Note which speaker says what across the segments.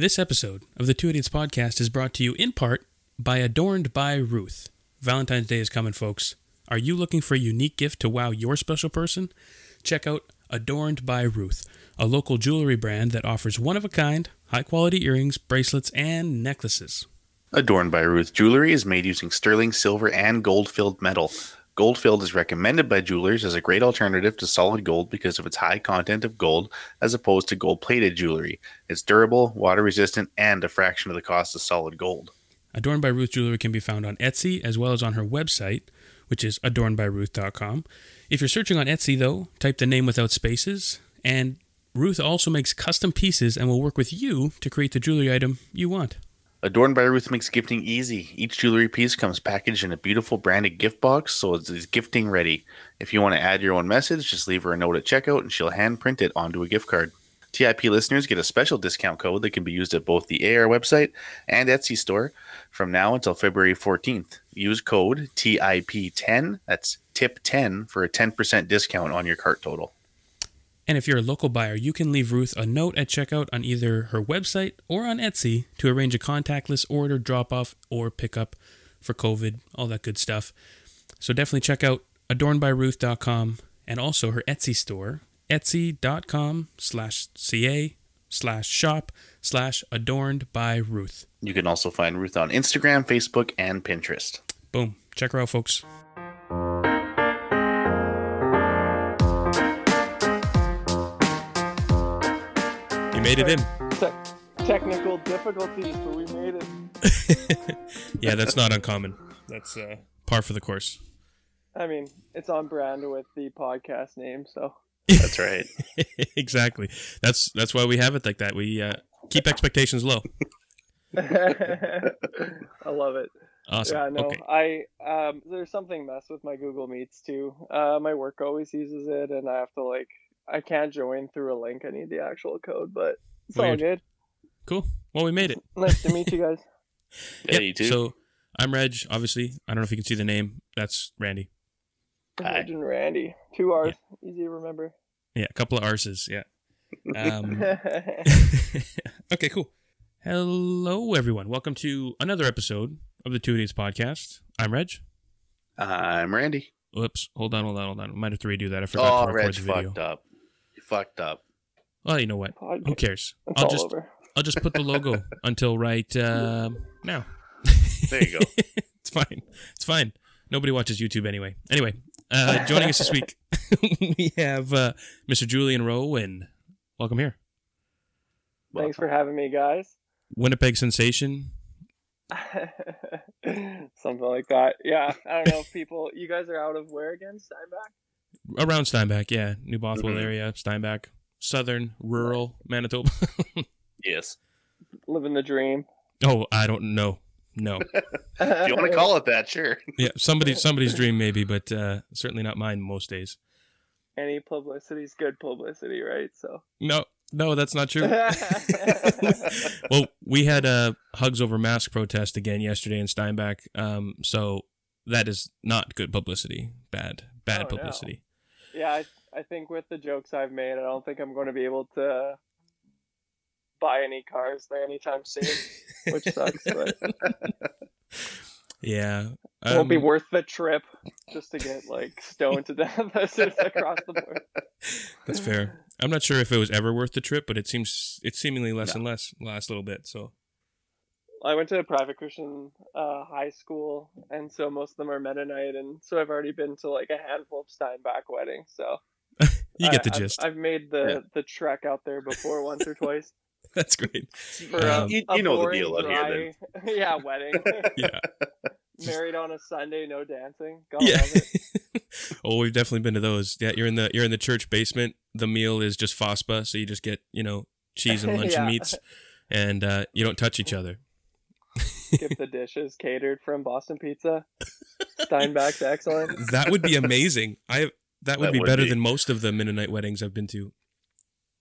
Speaker 1: This episode of the Two Idiots podcast is brought to you in part by Adorned by Ruth. Valentine's Day is coming, folks. Are you looking for a unique gift to wow your special person? Check out Adorned by Ruth, a local jewelry brand that offers one of a kind, high quality earrings, bracelets, and necklaces.
Speaker 2: Adorned by Ruth jewelry is made using sterling silver and gold filled metal. Gold filled is recommended by jewelers as a great alternative to solid gold because of its high content of gold as opposed to gold plated jewelry. It's durable, water resistant, and a fraction of the cost of solid gold.
Speaker 1: Adorned by Ruth jewelry can be found on Etsy as well as on her website, which is adornedbyruth.com. If you're searching on Etsy, though, type the name without spaces. And Ruth also makes custom pieces and will work with you to create the jewelry item you want.
Speaker 2: Adorned by Ruth makes gifting easy. Each jewelry piece comes packaged in a beautiful branded gift box, so it's gifting ready. If you want to add your own message, just leave her a note at checkout and she'll hand print it onto a gift card. TIP listeners get a special discount code that can be used at both the AR website and Etsy store from now until February 14th. Use code TIP10, that's tip 10 for a 10% discount on your cart total.
Speaker 1: And if you're a local buyer, you can leave Ruth a note at checkout on either her website or on Etsy to arrange a contactless order, drop off, or pickup for COVID, all that good stuff. So definitely check out adornedbyruth.com and also her Etsy store, etsy.com slash ca slash shop slash adorned by Ruth.
Speaker 2: You can also find Ruth on Instagram, Facebook, and Pinterest.
Speaker 1: Boom. Check her out, folks. You made it in.
Speaker 3: Te- technical difficulties, but we made it.
Speaker 1: yeah, that's not uncommon. That's uh, par for the course.
Speaker 3: I mean, it's on brand with the podcast name, so.
Speaker 2: That's right.
Speaker 1: exactly. That's that's why we have it like that. We uh, keep expectations low.
Speaker 3: I love it.
Speaker 1: Awesome.
Speaker 3: Yeah, no,
Speaker 1: Okay.
Speaker 3: I um, there's something mess with my Google Meets too. Uh, my work always uses it, and I have to like, I can't join through a link. I need the actual code, but it's all good.
Speaker 1: Cool. Well, we made it.
Speaker 3: Nice to meet you guys.
Speaker 2: Yeah,
Speaker 1: Yep.
Speaker 2: you too.
Speaker 1: So I'm Reg. Obviously, I don't know if you can see the name. That's Randy.
Speaker 2: Hi.
Speaker 3: Reg and Randy, two R's, easy to remember.
Speaker 1: Yeah, a couple of R's. Yeah. Um, okay, cool. Hello, everyone. Welcome to another episode of the Two Days podcast. I'm Reg.
Speaker 2: I'm Randy.
Speaker 1: Whoops. Hold on, hold on, hold on. Might have to redo that. I forgot
Speaker 2: Oh,
Speaker 1: to record
Speaker 2: Reg
Speaker 1: the video.
Speaker 2: fucked up. You fucked up.
Speaker 1: Well, you know what?
Speaker 3: Podcast.
Speaker 1: Who cares?
Speaker 3: It's
Speaker 1: I'll
Speaker 3: all
Speaker 1: just
Speaker 3: over.
Speaker 1: I'll just put the logo until right um now.
Speaker 2: There you go.
Speaker 1: it's fine. It's fine. Nobody watches YouTube anyway. Anyway, uh, joining us this week, we have uh, Mr. Julian Rowe, welcome here.
Speaker 3: Thanks for having me, guys.
Speaker 1: Winnipeg sensation.
Speaker 3: Something like that. Yeah, I don't know if people. You guys are out of where again? Steinbach.
Speaker 1: Around Steinbach, yeah. New Bothwell
Speaker 2: Mhm.
Speaker 1: area, Steinbach. Southern, rural Manitoba.
Speaker 2: Yes.
Speaker 3: Living the dream.
Speaker 1: oh, I don't know. No.
Speaker 2: If you want to call it that, sure.
Speaker 1: Yeah, somebody somebody's dream maybe, but uh, certainly not mine most days.
Speaker 3: Any publicity's good publicity, right? So.
Speaker 1: No, no, that's not true. well, we had a hugs over mask protest again yesterday in Steinbach. Um, so that is not good publicity. Bad, bad
Speaker 3: Oh, no.
Speaker 1: publicity.
Speaker 3: yeah, I, I think with the jokes I've made, I don't think I'm going to be able to buy any cars there anytime soon, which sucks. But
Speaker 1: Yeah,
Speaker 3: it won't be
Speaker 1: um,
Speaker 3: worth the trip just to get like stoned to death across the board.
Speaker 1: That's fair. I'm not sure if it was ever worth the trip, but it seems it's seemingly less
Speaker 2: No.
Speaker 1: and less last little bit. So
Speaker 3: I went to a private Christian uh, high school, and so most of them are Mennonite, and so I've already been to like a handful of Steinbach weddings. So
Speaker 1: you get the
Speaker 3: I- I've-
Speaker 1: gist.
Speaker 3: I've, made the
Speaker 2: Yeah.
Speaker 3: the trek out there before once or twice.
Speaker 1: That's great.
Speaker 3: For
Speaker 1: Um,
Speaker 3: a,
Speaker 2: you-
Speaker 3: a
Speaker 2: you know the deal out here,
Speaker 3: dry- yeah, wedding.
Speaker 1: Yeah,
Speaker 3: Married on a Sunday, no dancing. God
Speaker 1: yeah.
Speaker 3: love it.
Speaker 1: oh, we've definitely been to those. Yeah, you're in the you're in the church basement. The meal is just Faspa, so you just get you know cheese and luncheon
Speaker 3: Yeah.
Speaker 1: meats, and uh, you don't touch each other.
Speaker 3: Skip the dishes catered from Boston Pizza. Steinbach's excellent.
Speaker 1: That would be amazing. I that would
Speaker 2: That
Speaker 1: be
Speaker 2: would
Speaker 1: better
Speaker 2: be.
Speaker 1: than most of the Mennonite weddings I've been to.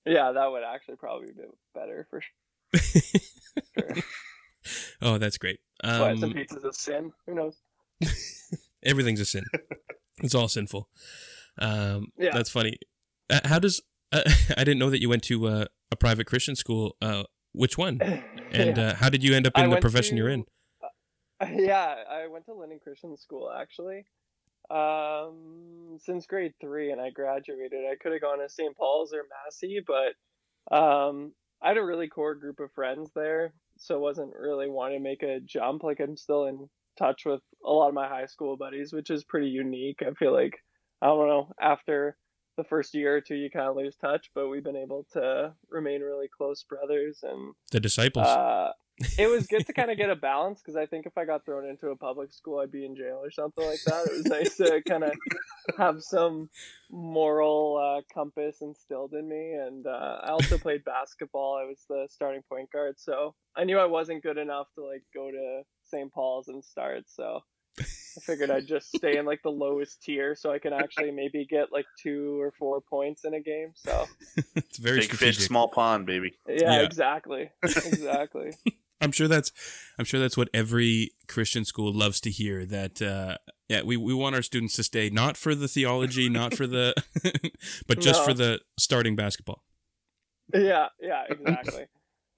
Speaker 3: Yeah, that would actually probably be better for sure.
Speaker 1: oh, that's great.
Speaker 3: But some
Speaker 1: Um,
Speaker 3: pizza's a sin. Who knows?
Speaker 1: everything's a sin. it's all sinful. Um,
Speaker 3: Yeah.
Speaker 1: That's funny. Uh, how does uh, I didn't know that you went to uh, a private Christian school. Uh,
Speaker 4: Which one? And
Speaker 3: Yeah.
Speaker 4: uh, how did you end up
Speaker 3: I
Speaker 4: in the
Speaker 3: went
Speaker 4: profession you're
Speaker 3: to-
Speaker 4: in?
Speaker 3: yeah, I went to Linden Christian School actually. Um, since grade three, and I graduated. I could have gone to St. Paul's or Massey, but um, I had a really core group of friends there, so wasn't really wanting to make a jump. Like I'm still in touch with a lot of my high school buddies, which is pretty unique. I feel like I don't know after the first year or two, you kind of lose touch, but we've been able to remain really close brothers and
Speaker 4: The disciples.
Speaker 3: uh, it was good to kind of get a balance because I think if I got thrown into a public school, I'd be in jail or something like that. It was nice to kind of have some moral uh, compass instilled in me. And uh, I also played basketball. I was the starting point guard, so I knew I wasn't good enough to like go to St. Paul's and start. So I figured I'd just stay in like the lowest tier so I can actually maybe get like two or four points in a game. So
Speaker 4: it's very
Speaker 2: Big fish, small pond, baby.
Speaker 3: yeah,
Speaker 4: Yeah.
Speaker 3: exactly, exactly.
Speaker 4: I'm sure that's I'm sure that's what every Christian school loves to hear. That uh, yeah, we, we want our students to stay not for the theology, not for the, but just
Speaker 3: No.
Speaker 4: for the starting basketball.
Speaker 3: yeah yeah exactly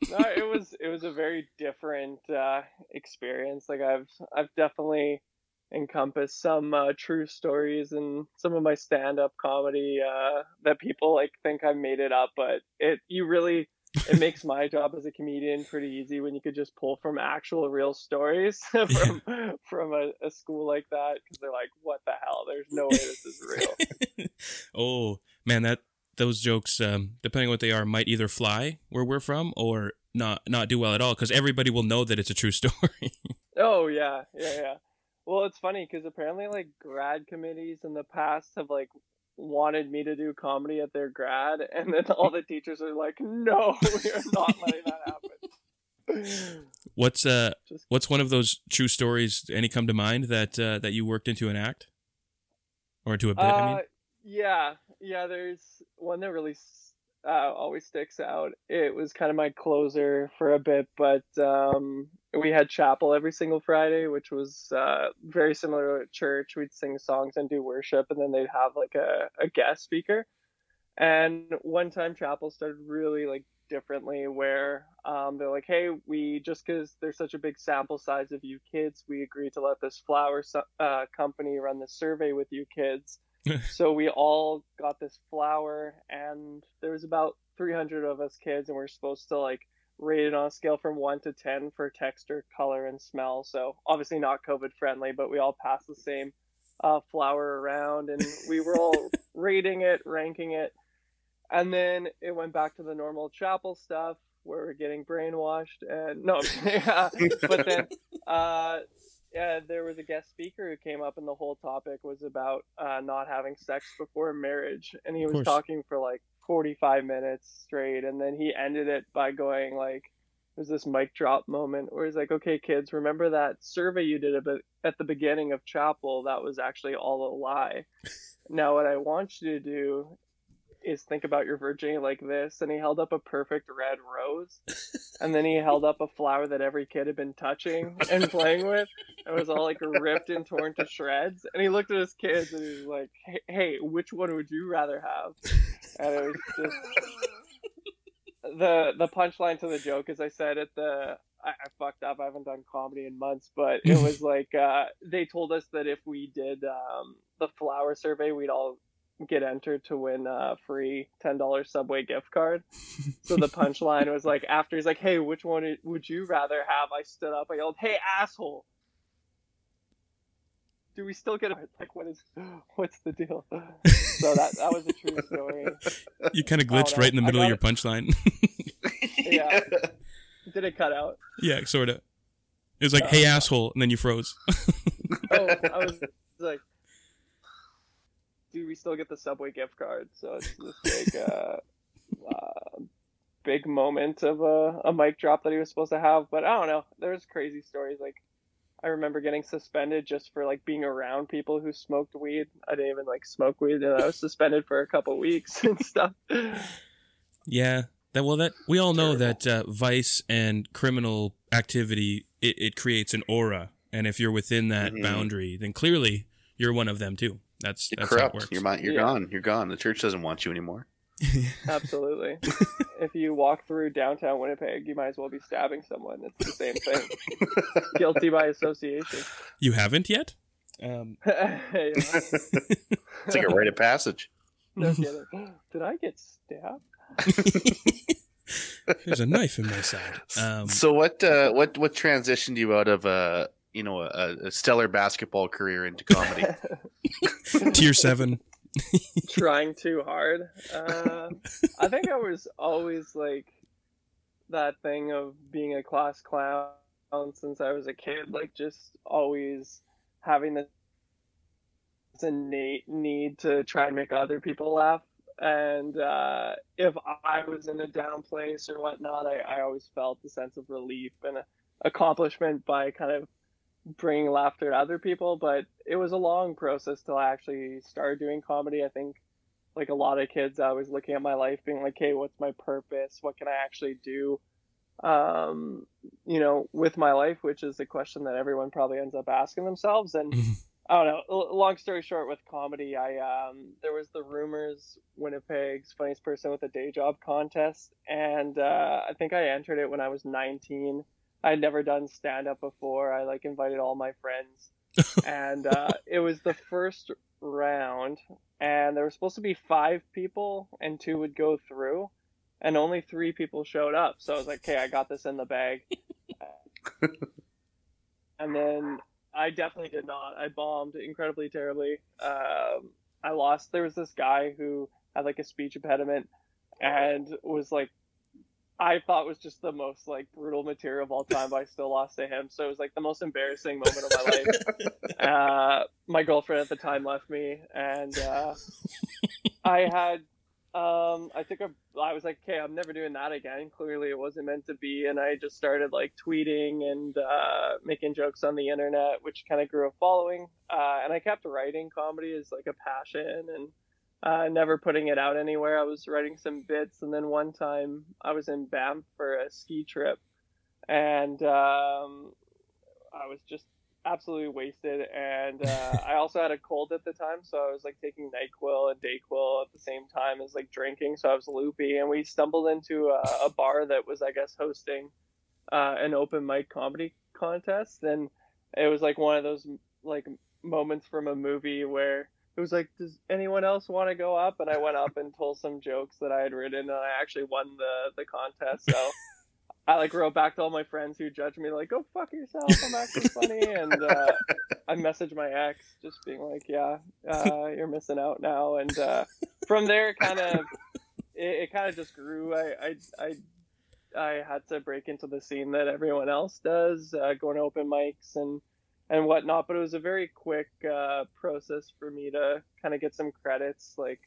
Speaker 3: no it was it was a very different uh experience like i've i've definitely encompassed some uh, true stories and some of my stand-up comedy uh that people like think i made it up but it you really it makes my job as a comedian pretty easy when you could just pull from actual real stories from from a, a school like that because they're like what the hell there's no way this is real
Speaker 4: oh man, that those jokes, um, depending on what they are, might either fly where we're from or not not do well at all because everybody will know that it's a true story.
Speaker 3: Oh yeah, yeah, yeah. Well, it's funny because apparently, like grad committees in the past have like wanted me to do comedy at their grad, and then all the teachers are like, "No, we are not letting that happen."
Speaker 4: what's uh
Speaker 3: Just-
Speaker 4: what's one of those true stories? Any come to mind that uh, that you worked into an act or into a bit? I mean,
Speaker 3: Uh, yeah, yeah. There's one that really uh, always sticks out. It was kind of my closer for a bit, but um, we had chapel every single Friday, which was uh, very similar to church. We'd sing songs and do worship, and then they'd have like a, a guest speaker. And one time, chapel started really like differently, where um, they're like, "Hey, we just because there's such a big sample size of you kids, we agreed to let this flower so- uh, company run the survey with you kids." so we all got this flower, and there was about 300 of us kids, and we are supposed to like rate it on a scale from one to 10 for texture, color, and smell. So obviously not COVID friendly, but we all passed the same uh, flower around, and we were all rating it, ranking it, and then it went back to the normal chapel stuff where we're getting brainwashed, and no, yeah, but then. Uh, yeah, there was a guest speaker who came up, and the whole topic was about uh, not having sex before marriage, and he was talking for like 45 minutes straight, and then he ended it by going like, "There's this mic drop moment where he's like, okay, kids, remember that survey you did at the beginning of chapel? That was actually all a lie. now, what I want you to do." Is think about your virginity like this, and he held up a perfect red rose, and then he held up a flower that every kid had been touching and playing with, it was all like ripped and torn to shreds. And he looked at his kids and he was like, "Hey, hey which one would you rather have?" And it was just the the punchline to the joke, as I said at the. I, I fucked up. I haven't done comedy in months, but it was like uh, they told us that if we did um, the flower survey, we'd all get entered to win a free ten dollars Subway gift card. So the punchline was like after he's like, "Hey, which one would you rather have?" I stood up. I yelled, "Hey, asshole!" Do we still get a like? What is? What's the deal? So that that was a true story.
Speaker 4: you kind of glitched right in the middle of your
Speaker 3: it.
Speaker 4: punchline.
Speaker 3: Yeah. Did it cut out?
Speaker 4: yeah, sort of. It was like,
Speaker 3: Uh,
Speaker 4: "Hey, asshole," and then you froze.
Speaker 3: Oh, I was like, do we still get the Subway gift card? So it's this big, uh, uh, big moment of a, a mic drop that he was supposed to have. But I don't know. There's crazy stories. Like, I remember getting suspended just for like being around people who smoked weed. I didn't even like smoke weed, and I was suspended for a couple weeks and stuff.
Speaker 4: Yeah. That well that we all know
Speaker 3: Terrible.
Speaker 4: that uh, vice and criminal activity it, it creates an aura, and if you're within that
Speaker 2: Mhm.
Speaker 4: boundary, then clearly you're one of them too. That's
Speaker 2: You're
Speaker 4: that's how it
Speaker 2: corrupt.
Speaker 4: works.
Speaker 2: You're, mi- you're
Speaker 3: Yeah.
Speaker 2: gone. You're gone. The church doesn't want you anymore.
Speaker 3: Absolutely. if you walk through downtown Winnipeg, you might as well be stabbing someone. It's the same thing. Guilty by association.
Speaker 4: You haven't yet? Um,
Speaker 2: It's like a rite of passage.
Speaker 3: No kidding. Did I get stabbed?
Speaker 4: there's a knife in my side. Um,
Speaker 2: so what uh, what what transitioned you out of a you know a, a stellar basketball career into comedy?
Speaker 4: tier seven.
Speaker 3: Trying too hard. Uh, I think I was always like that thing of being a class clown since I was a kid. Like just always having this innate need to try and make other people laugh. And uh, if I was in a down place or whatnot, I, I always felt a sense of relief and accomplishment by kind of bringing laughter to other people. But it was a long process till I actually started doing comedy. I think, like a lot of kids, I was looking at my life being like, hey, what's my purpose? What can I actually do? Um, you know, with my life, which is a question that everyone probably ends up asking themselves. And I don't know. Long story short, with comedy, I um, there was the rumors Winnipeg's funniest person with a day job contest, and uh, I think I entered it when I was 19. I had never done stand up before. I like invited all my friends, and uh, it was the first round, and there were supposed to be five people, and two would go through, and only three people showed up. So I was like, okay, I got this in the bag. and then I definitely did not. I bombed incredibly terribly. Um, I lost. There was this guy who had like a speech impediment and was like, I thought was just the most like brutal material of all time, but I still lost to him. So it was like the most embarrassing moment of my life. Uh, my girlfriend at the time left me, and uh, I had um i took a i was like okay i'm never doing that again clearly it wasn't meant to be and i just started like tweeting and uh making jokes on the internet which kind of grew a following uh and i kept writing comedy as like a passion and uh never putting it out anywhere. I was writing some bits and then one time i was in banff for a ski trip and um i was just absolutely wasted and uh, i also had a cold at the time so i was like taking nyquil and dayquil at the same time as like drinking so i was loopy and we stumbled into a, a bar that was i guess hosting uh, an open mic comedy contest and it was like one of those like moments from a movie where it was like does anyone else want to go up and i went up and told some jokes that i had written and i actually won the the contest so I like wrote back to all my friends who judged me like, "Go fuck yourself, I'm actually funny," and uh, I messaged my ex just being like, "Yeah, uh, you're missing out now." And uh, from there, it kind of it, it kind of just grew. I, I I I had to break into the scene that everyone else does, uh, going to open mics and and whatnot. But it was a very quick uh, process for me to kind of get some credits, like.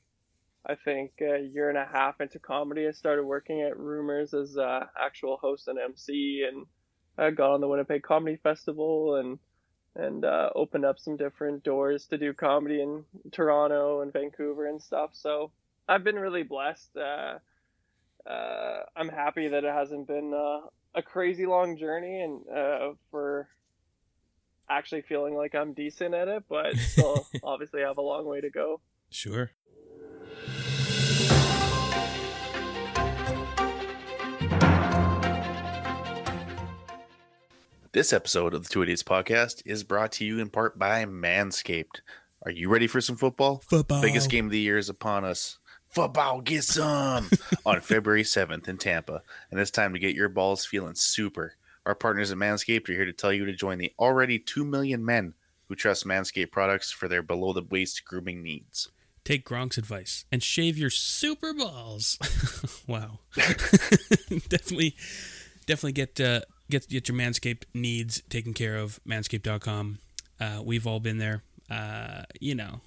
Speaker 3: I think a year and a half into comedy, I started working at Rumors as uh, actual host and MC, and I got on the Winnipeg Comedy Festival and and uh, opened up some different doors to do comedy in Toronto and Vancouver and stuff. So I've been really blessed. Uh, uh, I'm happy that it hasn't been uh, a crazy long journey, and uh, for actually feeling like I'm decent at it, but still obviously have a long way to go.
Speaker 4: Sure.
Speaker 2: This episode of the Two Idiots podcast is brought to you in part by Manscaped. Are you ready for some football?
Speaker 4: Football.
Speaker 2: Biggest game of the year is upon us. Football, get some on February 7th in Tampa. And it's time to get your balls feeling super. Our partners at Manscaped are here to tell you to join the already 2 million men who trust Manscaped products for their below the waist grooming needs.
Speaker 4: Take Gronk's advice and shave your super balls. wow. definitely, definitely get uh, get get your Manscaped needs taken care of. Manscaped.com. Uh, we've all been there. Uh, you know,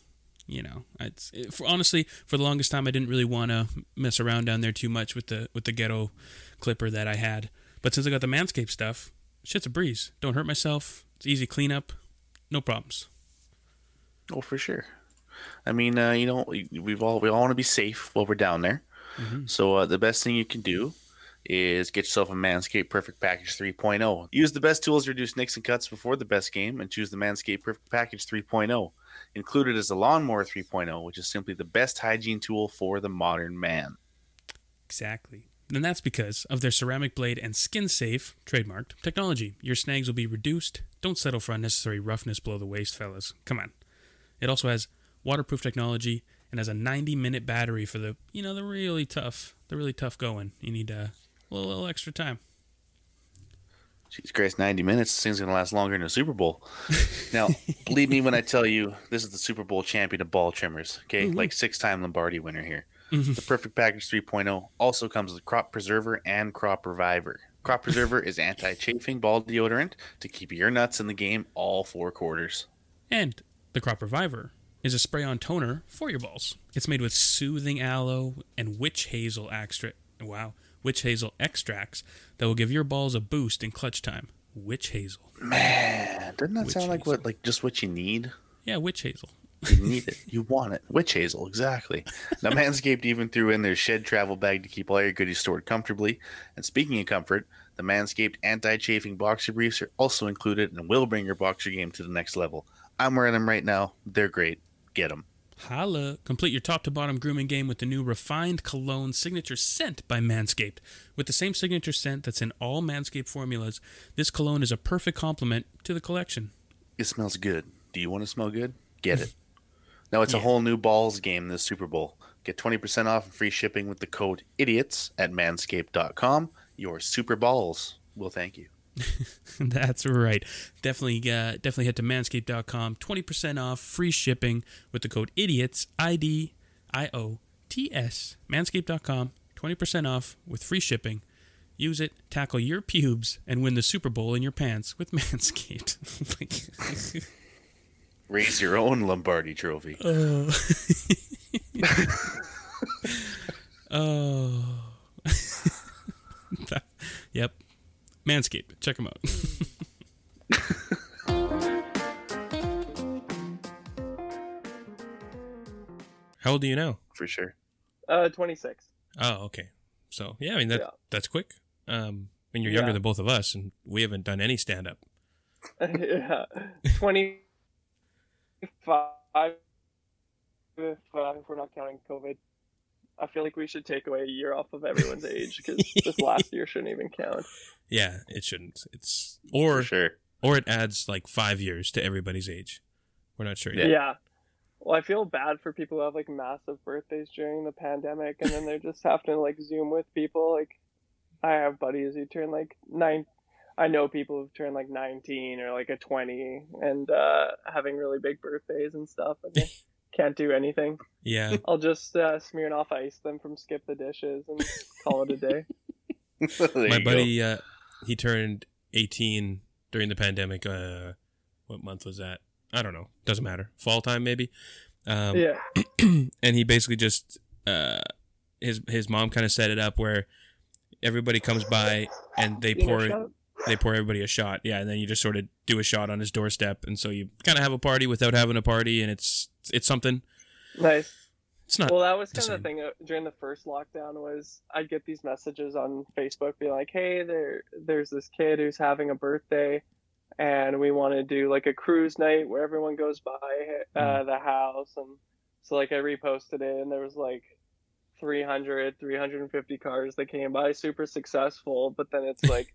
Speaker 4: you know. It's it, for, honestly for the longest time I didn't really want to mess around down there too much with the with the ghetto clipper that I had. But since I got the Manscaped stuff, shit's a breeze. Don't hurt myself. It's easy cleanup. No problems.
Speaker 2: Oh, for sure. I mean, uh, you know, we- we've all we all want to be safe while we're down there.
Speaker 4: Mhm.
Speaker 2: So uh, the best thing you can do is get yourself a Manscaped Perfect Package 3.0. Use the best tools to reduce nicks and cuts before the best game, and choose the Manscaped Perfect Package 3.0. Included is the Lawnmower 3.0, which is simply the best hygiene tool for the modern man.
Speaker 4: Exactly. And that's because of their ceramic blade and skin safe, trademarked, technology. Your snags will be reduced. Don't settle for unnecessary roughness below the waist, fellas. Come on. It also has waterproof technology and has a 90 minute battery for the, you know, the really tough, the really tough going. You need uh, a little, little extra time.
Speaker 2: Jeez Christ, 90 minutes. This thing's going to last longer than a Super Bowl. Now, believe me when I tell you, this is the Super Bowl champion of ball trimmers, okay?
Speaker 4: Mhm.
Speaker 2: Like six time Lombardi winner here.
Speaker 4: Mhm.
Speaker 2: The Perfect Package 3.0 also comes with Crop Preserver and Crop Reviver. Crop Preserver is anti chafing ball deodorant to keep your nuts in the game all four quarters.
Speaker 4: And the Crop Reviver is a spray on toner for your balls. It's made with soothing aloe and witch hazel extract. Wow. Witch hazel extracts that will give your balls a boost in clutch time. Witch hazel.
Speaker 2: Man, doesn't that
Speaker 4: Witch
Speaker 2: sound like
Speaker 4: hazel.
Speaker 2: what, like just what you need?
Speaker 4: Yeah, witch hazel.
Speaker 2: You need it. You want it. Witch hazel, exactly. Now, Manscaped even threw in their shed travel bag to keep all your goodies stored comfortably. And speaking of comfort, the Manscaped anti chafing boxer briefs are also included and will bring your boxer game to the next level. I'm wearing them right now. They're great. Get them.
Speaker 4: Holla. Complete your top to bottom grooming game with the new refined cologne signature scent by Manscaped. With the same signature scent that's in all Manscaped formulas, this cologne is a perfect complement to the collection.
Speaker 2: It smells good. Do you want to smell good? Get it. Now it's a whole new balls game this Super Bowl. Get 20% off and free shipping with the code IDIOTS at manscaped.com. Your super balls will thank you.
Speaker 4: That's right. Definitely, uh, definitely head to manscaped.com. 20% off, free shipping with the code IDIOTS, I D I O T S. Manscaped.com, 20% off with free shipping. Use it, tackle your pubes, and win the Super Bowl in your pants with Manscaped. Like-
Speaker 2: Raise your own Lombardi trophy.
Speaker 4: oh. oh. That- yep. Manscaped. Check them out.
Speaker 1: How old are you now?
Speaker 2: For sure.
Speaker 3: Uh, 26.
Speaker 1: Oh, okay. So yeah, I mean that
Speaker 3: Yeah.
Speaker 1: that's quick. Um, I mean you're younger
Speaker 3: Yeah.
Speaker 1: than both of us, and we haven't done any stand up.
Speaker 3: yeah, 25 if, uh, if we're not counting COVID. I feel like we should take away a year off of everyone's age because this last year shouldn't even count.
Speaker 1: Yeah, it shouldn't. It's
Speaker 2: For
Speaker 1: or
Speaker 2: sure.
Speaker 1: or it adds like five years to everybody's age. We're not sure yet. Yeah.
Speaker 3: Well, I feel bad for people who have like massive birthdays during the pandemic and then they're just having to like Zoom with people. Like, I have buddies who turn like nine. I know people who've turned like 19 or like a 20 and uh, having really big birthdays and stuff. And they can't do anything.
Speaker 1: Yeah,
Speaker 3: I'll just uh, smear enough ice them from skip the dishes and call it a day.
Speaker 1: My buddy, uh, he turned 18 during the pandemic. Uh, what month was that? I don't know. Doesn't matter. Fall time maybe. Um,
Speaker 3: yeah.
Speaker 1: and he basically just uh, his his mom kind of set it up where everybody comes by and they pour
Speaker 3: shut up.
Speaker 1: They pour everybody a shot. Yeah, and then you just sort of do a shot on his doorstep, and so you kind of have a party without having a party, and it's it's something.
Speaker 3: Nice.
Speaker 1: It's not.
Speaker 3: Well, that was
Speaker 1: the
Speaker 3: kind of the thing uh, during the first lockdown was I'd get these messages on Facebook be like, "Hey, there, there's this kid who's having a birthday, and we want to do like a cruise night where everyone goes by uh, the house." And so like I reposted it, and there was like 300, 350 cars that came by, super successful. But then it's like.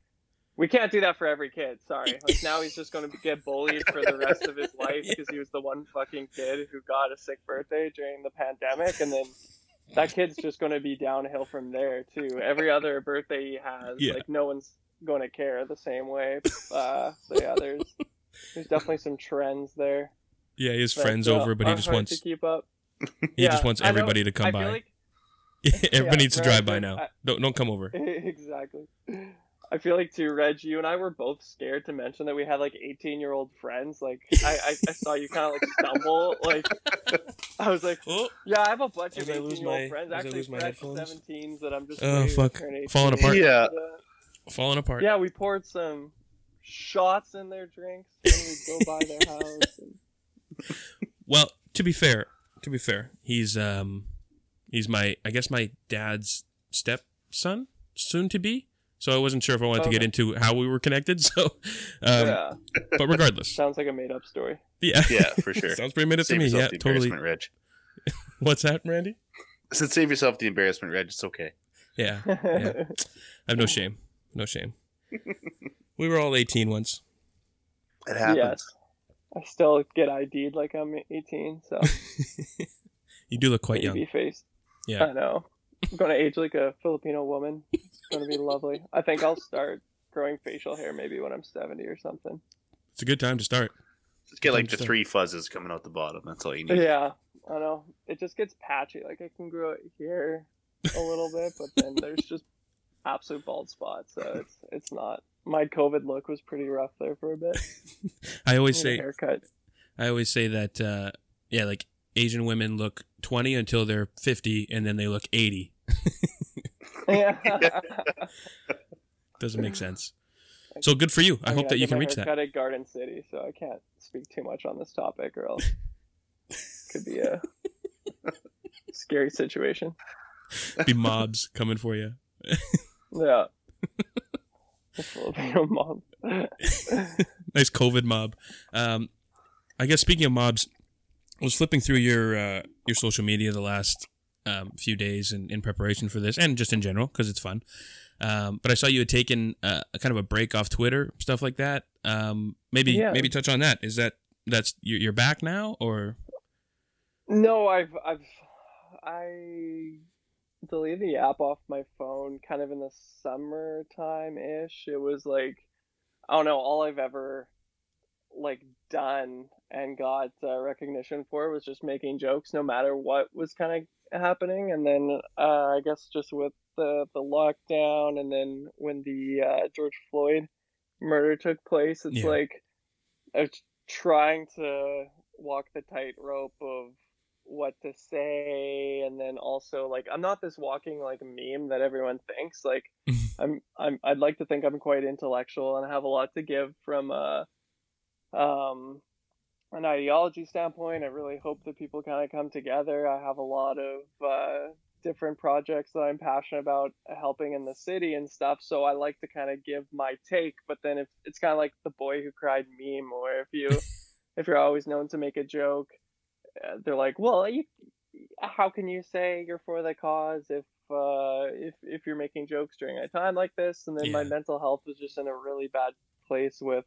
Speaker 3: We can't do that for every kid. Sorry. Like now he's just going to get bullied for the rest of his life because he was the one fucking kid who got a sick birthday during the pandemic, and then that kid's just going to be downhill from there too. Every other birthday he has,
Speaker 1: Yeah.
Speaker 3: like no one's going to care the same way. Uh, so yeah, there's there's definitely some trends there.
Speaker 1: yeah, his friends over, but he just wants
Speaker 3: to keep up.
Speaker 1: he
Speaker 3: Yeah,
Speaker 1: just wants everybody to come by.
Speaker 3: like-
Speaker 1: Everybody
Speaker 3: Yeah,
Speaker 1: needs to drive by now.
Speaker 3: I-
Speaker 1: don't don't come over.
Speaker 3: exactly. I feel like too, Reg, you and I were both scared to mention that we had like 18 year old friends. Like I, I, I saw you kind of like stumble. Like I was like,
Speaker 1: Oh,
Speaker 3: yeah, I have a bunch of 18 year old friends.
Speaker 1: I
Speaker 3: Actually,
Speaker 1: lose my
Speaker 3: fresh
Speaker 1: headphones.
Speaker 3: 17s that I'm just
Speaker 1: Oh, fuck. Falling apart.
Speaker 2: Yeah.
Speaker 3: And, uh,
Speaker 1: falling apart.
Speaker 3: yeah, we poured some shots in their drinks when we go by their house. And,
Speaker 1: Well, to be fair, to be fair, he's um he's my I guess my dad's stepson, soon to be. So I wasn't sure if I wanted to get into how we were connected. So, um,
Speaker 3: yeah,
Speaker 1: but regardless,
Speaker 3: sounds like a made up story.
Speaker 1: yeah,
Speaker 2: Yeah, for sure.
Speaker 1: sounds pretty minute to
Speaker 2: Save
Speaker 1: me.
Speaker 2: yourself
Speaker 1: Yeah,
Speaker 2: the
Speaker 1: totally.
Speaker 2: embarrassment, Reg.
Speaker 1: What's that, Randy?
Speaker 2: I said save yourself the embarrassment, Reg. It's okay.
Speaker 1: Yeah, yeah. I have no shame. No shame. We were all 18 once.
Speaker 2: It happens.
Speaker 3: yes. I still get ID'd like I'm 18, so
Speaker 1: You do look quite young.
Speaker 3: baby faced.
Speaker 1: Yeah.
Speaker 3: I know. I'm going to age like a Filipino woman. It's going to be lovely. I think I'll start growing facial hair maybe when I'm 70 or something.
Speaker 1: It's a good time to start.
Speaker 2: Just get like the
Speaker 1: Understand.
Speaker 2: three fuzzes coming out the bottom. That's all you need.
Speaker 3: Yeah, I know. It just gets patchy. Like I can grow it here a little bit, but then there's just absolute bald spots. So it's it's not. My COVID look was pretty rough there for a bit.
Speaker 1: I always say
Speaker 3: haircut.
Speaker 1: I always say that uh, yeah, like Asian women look 20 until they're 50 and then they look 80.
Speaker 3: Yeah.
Speaker 1: Doesn't make sense. So good for you. I,
Speaker 3: mean,
Speaker 1: hope that you can reach that.
Speaker 3: at Garden City, so I can't speak too much on this topic, or else could be a scary situation.
Speaker 1: Be mobs coming for you.
Speaker 3: Yeah. Mom.
Speaker 1: nice COVID mob. Um, I guess speaking of mobs, I was flipping through your uh, your social media the last um, few days in, in preparation for this, and just in general because it's fun. Um, but I saw you had taken uh, a kind of a break off Twitter, stuff like that. Um, maybe
Speaker 3: Yeah.
Speaker 1: maybe touch on that. Is that that's you're you're back now, or
Speaker 3: No, I've I've I deleted the app off my phone kind of in the summertime ish. It was like I don't know, all I've ever like done and got uh, recognition for was just making jokes no matter what was kind of happening and then uh, I guess just with the the lockdown and then when the uh, George Floyd murder took place it's
Speaker 1: Yeah.
Speaker 3: like I was trying to walk the tightrope of what to say and then also like I'm not this walking like meme that everyone thinks like I'm I'm I'd like to think I'm quite intellectual and I have a lot to give from uh um an ideology standpoint. I really hope that people kind of come together. I have a lot of uh different projects that I'm passionate about helping in the city and stuff. So I like to kind of give my take, but then if it's kind of like the boy who cried meme, or if you if you're always known to make a joke, uh, they're like, well, you, how can you say you're for the cause if uh, if if you're making jokes during a time like this? And then my mental health was just in a really bad place with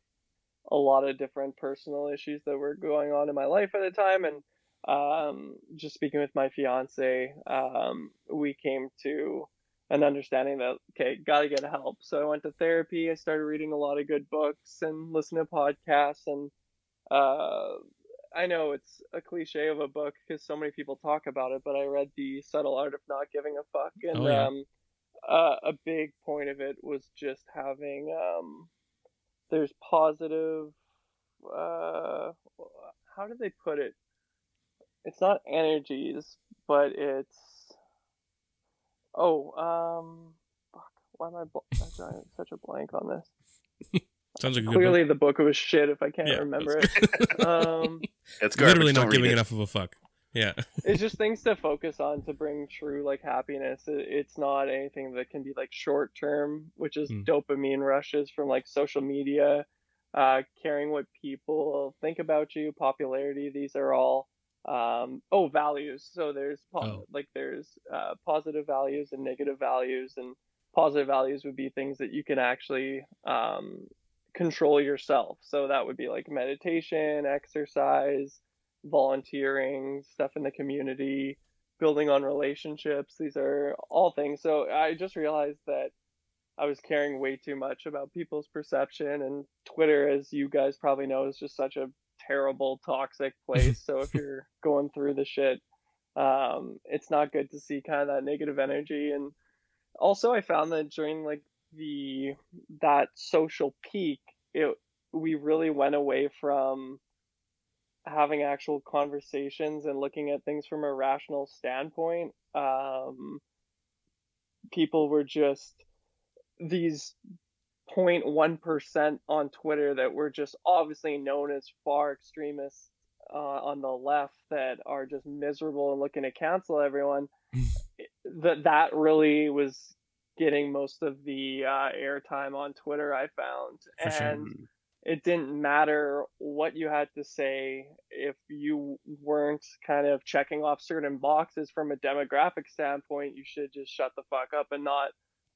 Speaker 3: a lot of different personal issues that were going on in my life at the time. And um, just speaking with my fiance um, we came to an understanding that okay gotta get help. So i went to therapy. I started reading a lot of good books and listening to podcasts. And uh, i know it's a cliche of a book because so many people talk about it but i read the subtle art of not giving a fuck. And
Speaker 1: Oh, yeah.
Speaker 3: um, uh, a big point of it was just having um, there's positive uh how did they put it it's not energies but it's oh um fuck why am i bl- I'm drawing such a blank on this
Speaker 1: sounds like a good
Speaker 3: clearly
Speaker 1: book.
Speaker 3: the book was shit if i can't
Speaker 1: Yeah,
Speaker 3: remember it um
Speaker 2: It's garbage.
Speaker 1: Literally
Speaker 2: Don't
Speaker 1: giving
Speaker 2: it.
Speaker 1: enough of a fuck. Yeah.
Speaker 3: it's just things to focus on to bring true like happiness It- it's not anything that can be like short term which is
Speaker 1: Hmm.
Speaker 3: dopamine rushes from like social media uh caring what people think about you popularity these are all um oh values so there's po-
Speaker 1: Oh.
Speaker 3: like there's uh positive values and negative values and positive values would be things that you can actually um control yourself so that would be like meditation exercise volunteering, stuff in the community, building on relationships. These are all things. So I just realized that I was caring way too much about people's perception, and Twitter, as you guys probably know, is just such a terrible, toxic place. so if you're going through the shit, um, it's not good to see kind of that negative energy. And also, I found that during like the that social peak, it we really went away from having actual conversations and looking at things from a rational standpoint. Um, people were just these 0.1% on Twitter that were just obviously known as far extremists uh, on the left that are just miserable and looking to cancel everyone. that that really was getting most of the uh, airtime on Twitter. I found,
Speaker 1: For sure.
Speaker 3: It didn't matter what you had to say if you weren't kind of checking off certain boxes from a demographic standpoint you should just shut the fuck up and not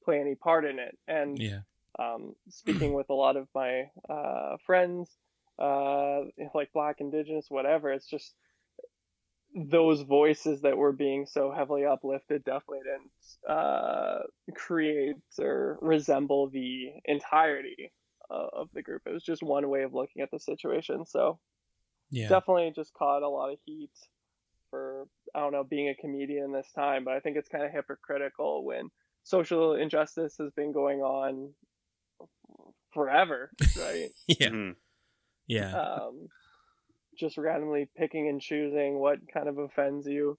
Speaker 3: play any part in it and
Speaker 1: Yeah.
Speaker 3: um, speaking with a lot of my uh, friends uh, like black indigenous whatever it's just those voices that were being so heavily uplifted definitely didn't uh, create or resemble the entirety uh, of the group. It was just one way of looking at the situation. So
Speaker 1: Yeah.
Speaker 3: definitely just caught a lot of heat for I don't know being a comedian this time, but I think it's kind of hypocritical when social injustice has been going on forever, right?
Speaker 1: yeah.
Speaker 2: Mhm.
Speaker 1: Yeah.
Speaker 3: um, just randomly picking and choosing what kind of offends you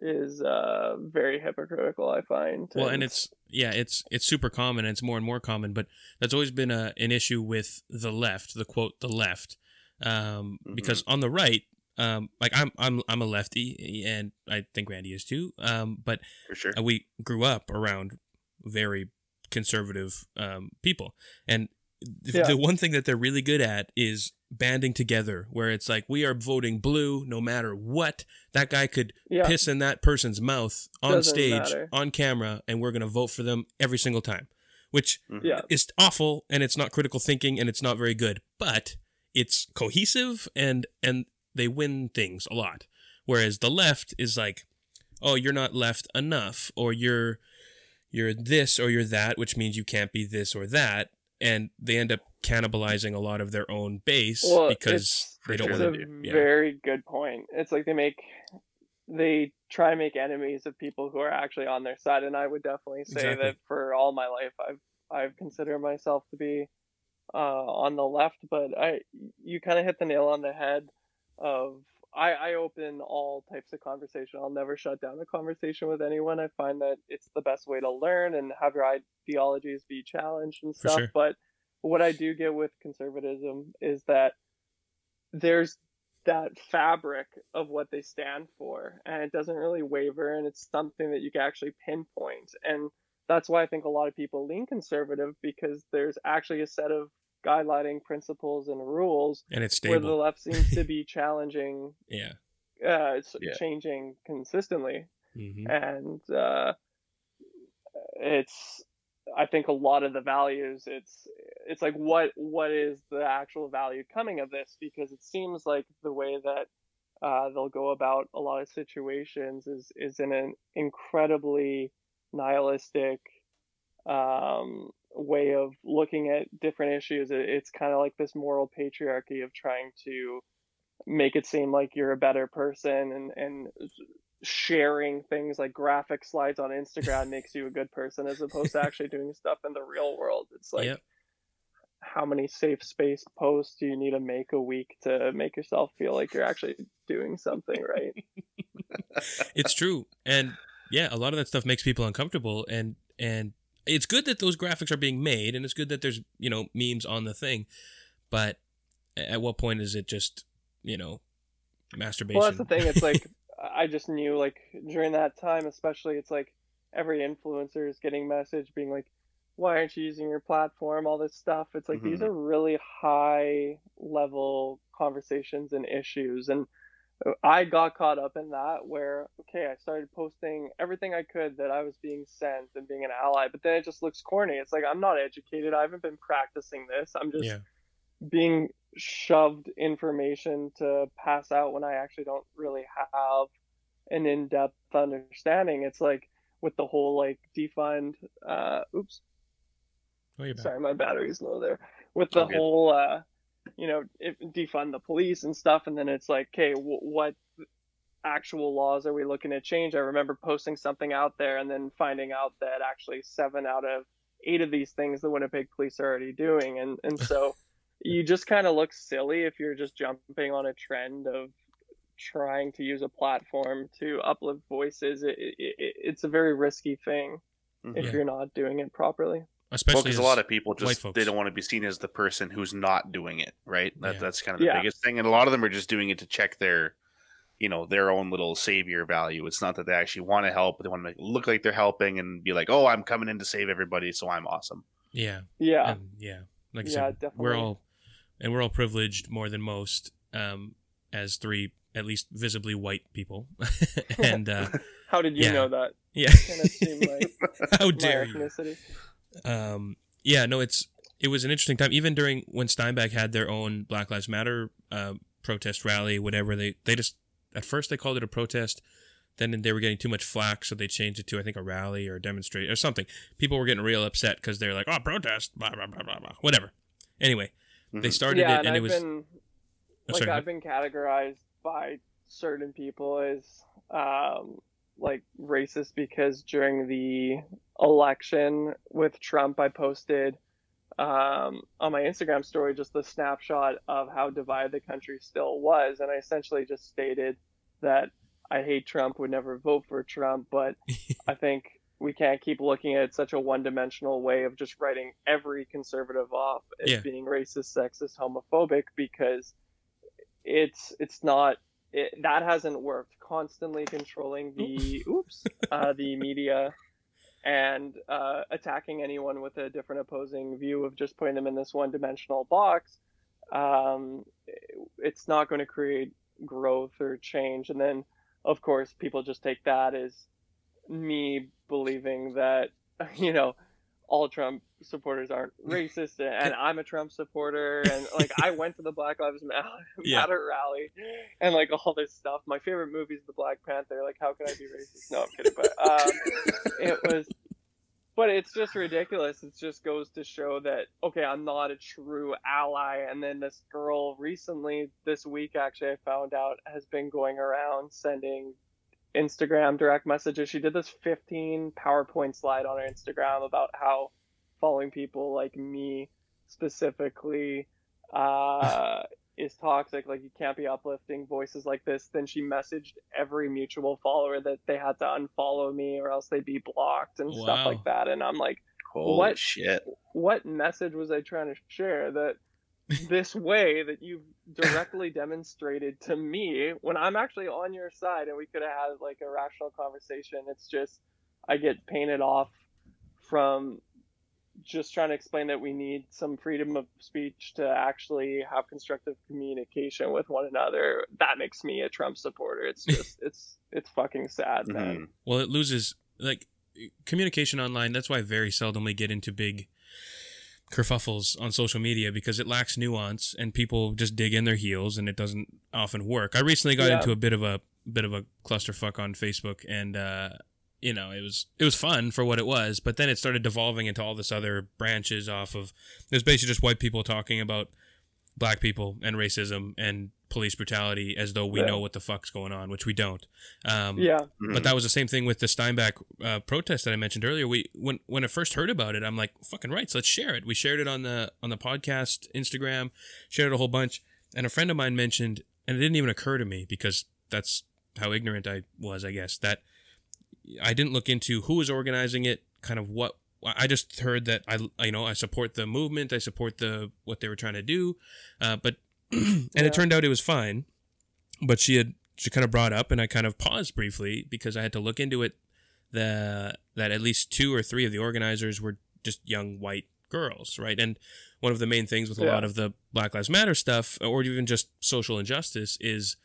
Speaker 3: is uh, very hypocritical. I find.
Speaker 1: Well, and it's yeah, it's it's super common. and It's more and more common, but that's always been a an issue with the left. The quote, the left, um, because on the right, um, like I'm I'm I'm a lefty, and I think Randy is too. Um, but
Speaker 2: sure.
Speaker 1: we grew up around very conservative um, people, and th-
Speaker 3: Yeah.
Speaker 1: the one thing that they're really good at is banding together. Where it's like we are voting blue no matter what. That guy could
Speaker 3: yeah,
Speaker 1: piss in that person's mouth on
Speaker 3: Doesn't
Speaker 1: stage
Speaker 3: matter.
Speaker 1: on camera and we're going to vote for them every single time which
Speaker 2: Mhm.
Speaker 3: yeah,
Speaker 1: is awful and it's not critical thinking and it's not very good but it's cohesive and and they win things a lot whereas the left is like oh you're not left enough or you're you're this or you're that which means you can't be this or that and they end up cannibalizing a lot of their own base
Speaker 3: Well,
Speaker 1: because they don't
Speaker 2: sure
Speaker 3: it's
Speaker 1: want
Speaker 2: they
Speaker 3: a
Speaker 1: to yeah.
Speaker 3: very good point. It's like they make they try and make enemies of people who are actually on their side, and I would definitely say
Speaker 1: Exactly.
Speaker 3: that for all my life, I've I've considered myself to be uh, on the left, but I you kind of hit the nail on the head of I, I open all types of conversation. I'll never shut down a conversation with anyone. I find that it's the best way to learn and have your ideologies be challenged and stuff.
Speaker 1: sure.
Speaker 3: But what I do get with conservatism is that there's that fabric of what they stand for and it doesn't really waver and it's something that you can actually pinpoint and that's why i think a lot of people lean conservative because there's actually a set of guideline principles and rules
Speaker 1: and it's
Speaker 3: where the left seems to be challenging
Speaker 1: yeah.
Speaker 3: uh it's
Speaker 2: Yeah.
Speaker 3: changing consistently.
Speaker 1: Hmm
Speaker 3: and uh it's i think a lot of the values it's it's like what what is the actual value coming of this? Because it seems like the way that uh, they'll go about a lot of situations is is in an incredibly nihilistic um, way of looking at different issues. It, it's kind of like this moral patriarchy of trying to make it seem like you're a better person and and sharing things like graphic slides on Instagram makes you a good person as opposed to actually doing stuff in the real world. It's like
Speaker 1: Yep.
Speaker 3: how many safe space posts do you need to make a week to make yourself feel like you're actually doing something right?
Speaker 1: it's true and yeah a lot of that stuff makes people uncomfortable and and it's good that those graphics are being made and it's good that there's you know memes on the thing but at what point is it just you know masturbation
Speaker 3: Well, that's the thing. It's like I just knew like during that time, especially, it's like every influencer is getting message being like, "Why aren't you using your platform?" All this stuff. It's like these
Speaker 2: Mhm.
Speaker 3: are really high level conversations and issues, and I got caught up in that where okay, I started posting everything I could that I was being sent and being an ally, but then it just looks corny. It's like I'm not educated. I haven't been practicing this. I'm just
Speaker 1: yeah
Speaker 3: being shoved information to pass out when I actually don't really have an in-depth understanding. It's like with the whole like defund uh oops
Speaker 1: oh
Speaker 3: sorry my battery's low there with the
Speaker 2: Okay.
Speaker 3: whole uh you know if, defund the police and stuff and then it's like okay w- what actual laws are we looking to change? I remember posting something out there and then finding out that actually seven out of eight of these things the winnipeg police are already doing. And and so you just kind of look silly if you're just jumping on a trend of trying to use a platform to uplift voices. It, it, it, it's a very risky thing if
Speaker 1: Yeah.
Speaker 3: you're not doing it properly
Speaker 1: especially
Speaker 2: because a lot of people just they don't want to be seen as the person who's not doing it, right? That,
Speaker 1: Yeah.
Speaker 2: That's kind of the
Speaker 3: Yeah.
Speaker 2: biggest thing, and a lot of them are just doing it to check their, you know, their own little savior value. It's not that they actually want to help, but they want to make look like they're helping and be like, "Oh, I'm coming in to save everybody, so I'm awesome."
Speaker 1: yeah
Speaker 3: yeah
Speaker 1: and yeah like I
Speaker 3: Yeah,
Speaker 1: said we're all and we're all privileged more than most um, as three at least visibly white people. and uh,
Speaker 3: How did you
Speaker 1: Yeah.
Speaker 3: know that?
Speaker 1: yeah,
Speaker 3: Kind of like
Speaker 1: how
Speaker 3: my
Speaker 1: dare you?
Speaker 3: Ethnicity.
Speaker 1: um, yeah, no, it's it was an interesting time. Even during when Steinbach had their own Black Lives Matter uh, protest rally, whatever they they just at first they called it a protest, then they were getting too much flack, so they changed it to I think a rally or a demonstration or something. People were getting real upset because they're like, oh, protest, blah blah blah blah blah, whatever. Anyway, they
Speaker 2: Mhm.
Speaker 1: started
Speaker 3: yeah,
Speaker 1: it
Speaker 3: and,
Speaker 1: and it was
Speaker 3: been
Speaker 1: oh,
Speaker 3: like
Speaker 1: sorry,
Speaker 3: I've been categorized by certain people as um, like racist because during the election with Trump, I posted um, on my Instagram story just the snapshot of how divided the country still was, and I essentially just stated that I hate Trump, would never vote for Trump, but I think we can't keep looking at such a one-dimensional way of just writing every conservative off as
Speaker 1: Yeah.
Speaker 3: being racist, sexist, homophobic because it's it's not it, that hasn't worked. Constantly controlling the oops uh, the media and uh, attacking anyone with a different opposing view of just putting them in this one-dimensional box. Um, it's not going to create growth or change. And then, of course, people just take that as me believing that you know all Trump supporters aren't racist, and I'm a Trump supporter, and like I went to the Black Lives Matter,
Speaker 1: Yeah.
Speaker 3: Rally, and like all this stuff. My favorite movie is the Black Panther. Like, how can I be racist? No, I'm kidding, but um, it was. But it's just ridiculous. It just goes to show that okay, I'm not a true ally. And then this girl recently, this week actually, I found out has been going around sending Instagram direct messages. She did this 15 PowerPoint slide on her Instagram about how following people like me specifically uh, is toxic. Like you can't be uplifting voices like this. Then she messaged every mutual follower that they had to unfollow me or else they'd be blocked and stuff like that. And I'm like,
Speaker 2: Holy
Speaker 3: What?
Speaker 2: shit.
Speaker 3: what message was I trying to share that this way that you've directly demonstrated to me when I'm actually on your side and we could have had like a rational conversation. It's just I get painted off from just trying to explain that we need some freedom of speech to actually have constructive communication with one another. That makes me a Trump supporter. It's just it's it's fucking sad, man.
Speaker 2: Mhm.
Speaker 1: Well, it loses like communication online. That's why I very seldomly get into big kerfuffles on social media because it lacks nuance and people just dig in their heels and it doesn't often work. I recently got
Speaker 3: Yeah.
Speaker 1: into a bit of a bit of a clusterfuck on Facebook and uh you know, it was it was fun for what it was, but then it started devolving into all this other branches off of it was basically just white people talking about black people and racism and police brutality as though we
Speaker 3: Yeah.
Speaker 1: know what the fuck's going on, which we don't. Um,
Speaker 3: Yeah.
Speaker 1: but that was the same thing with the Steinbach uh, protest that I mentioned earlier. We when when I first heard about it, I'm like, fucking right, so let's share it. We shared it on the on the podcast, Instagram, shared it a whole bunch. And a friend of mine mentioned, and it didn't even occur to me because that's how ignorant I was, I guess, that I didn't look into who was organizing it, kind of what I just heard that I you know I support the movement, I support the what they were trying to do, uh, but and
Speaker 3: Yeah.
Speaker 1: it turned out it was fine. But she had she kind of brought up, and I kind of paused briefly because I had to look into it. The that at least two or three of the organizers were just young white girls, right? And one of the main things with a
Speaker 3: Yeah.
Speaker 1: lot of the Black Lives Matter stuff, or even just social injustice, is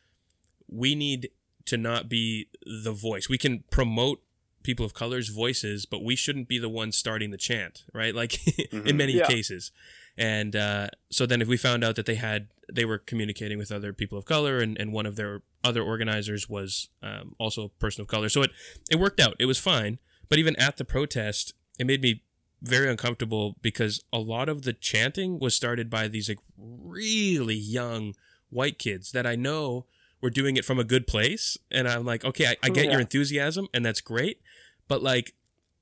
Speaker 1: we need to not be the voice. We can promote people of color's voices, but we shouldn't be the ones starting the chant, right? Like in
Speaker 2: Mhm.
Speaker 1: many
Speaker 3: Yeah.
Speaker 1: cases. And uh, so then if we found out that they had they were communicating with other people of color and, and one of their other organizers was um, also a person of color. So it it worked out. It was fine. But even at the protest, it made me very uncomfortable because a lot of the chanting was started by these like really young white kids that I know were doing it from a good place. And I'm like, okay, I, I get your enthusiasm and that's great. But like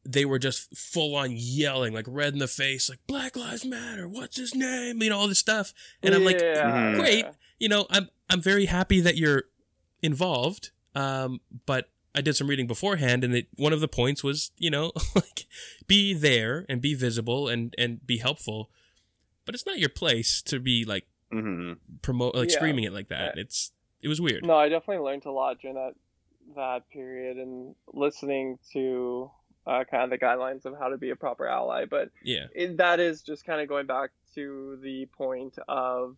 Speaker 1: they were just full on yelling, like red in the face, like Black Lives Matter, what's his name? You know, all this stuff. And I'm like,
Speaker 2: Mhm.
Speaker 1: great. You know, I'm I'm very happy that you're involved. Um, but I did some reading beforehand, and it, one of the points was, you know, like be there and be visible and and be helpful. But it's not your place to be like
Speaker 2: Mhm.
Speaker 1: promote like
Speaker 3: Yeah.
Speaker 1: screaming it like that. It's it was weird.
Speaker 3: No, I definitely learned a lot during that that period and listening to uh, kind of the guidelines of how to be a proper ally. But
Speaker 1: Yeah.
Speaker 3: it, that is just kind of going back to the point of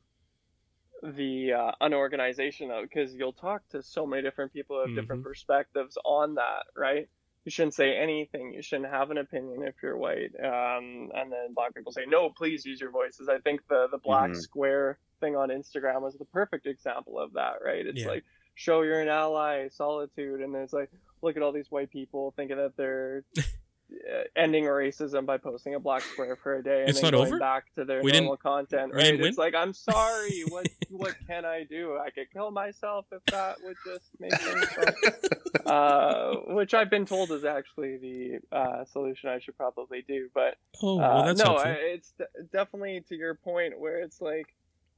Speaker 3: the uh, unorganization though because you'll talk to so many different people who have different perspectives on that right you shouldn't say anything you shouldn't have an opinion if you're white um, and then black people say no please use your voices i think the the black
Speaker 2: Mhm.
Speaker 3: square thing on instagram was the perfect example of that right it's
Speaker 1: Yeah.
Speaker 3: like show you're an ally solitude and it's like look at all these white people thinking that they're uh, ending racism by posting a black square for a day and
Speaker 1: It's
Speaker 3: then
Speaker 1: not
Speaker 3: going
Speaker 1: over?
Speaker 3: back to their
Speaker 1: We didn't-
Speaker 3: normal content right it's like i'm sorry what what can i do i could kill myself if that would just make fun. uh, which i've been told is actually the uh, solution i should probably do but
Speaker 1: Oh,
Speaker 3: uh,
Speaker 1: well, that's
Speaker 3: no. I- it's de- definitely to your point where it's like,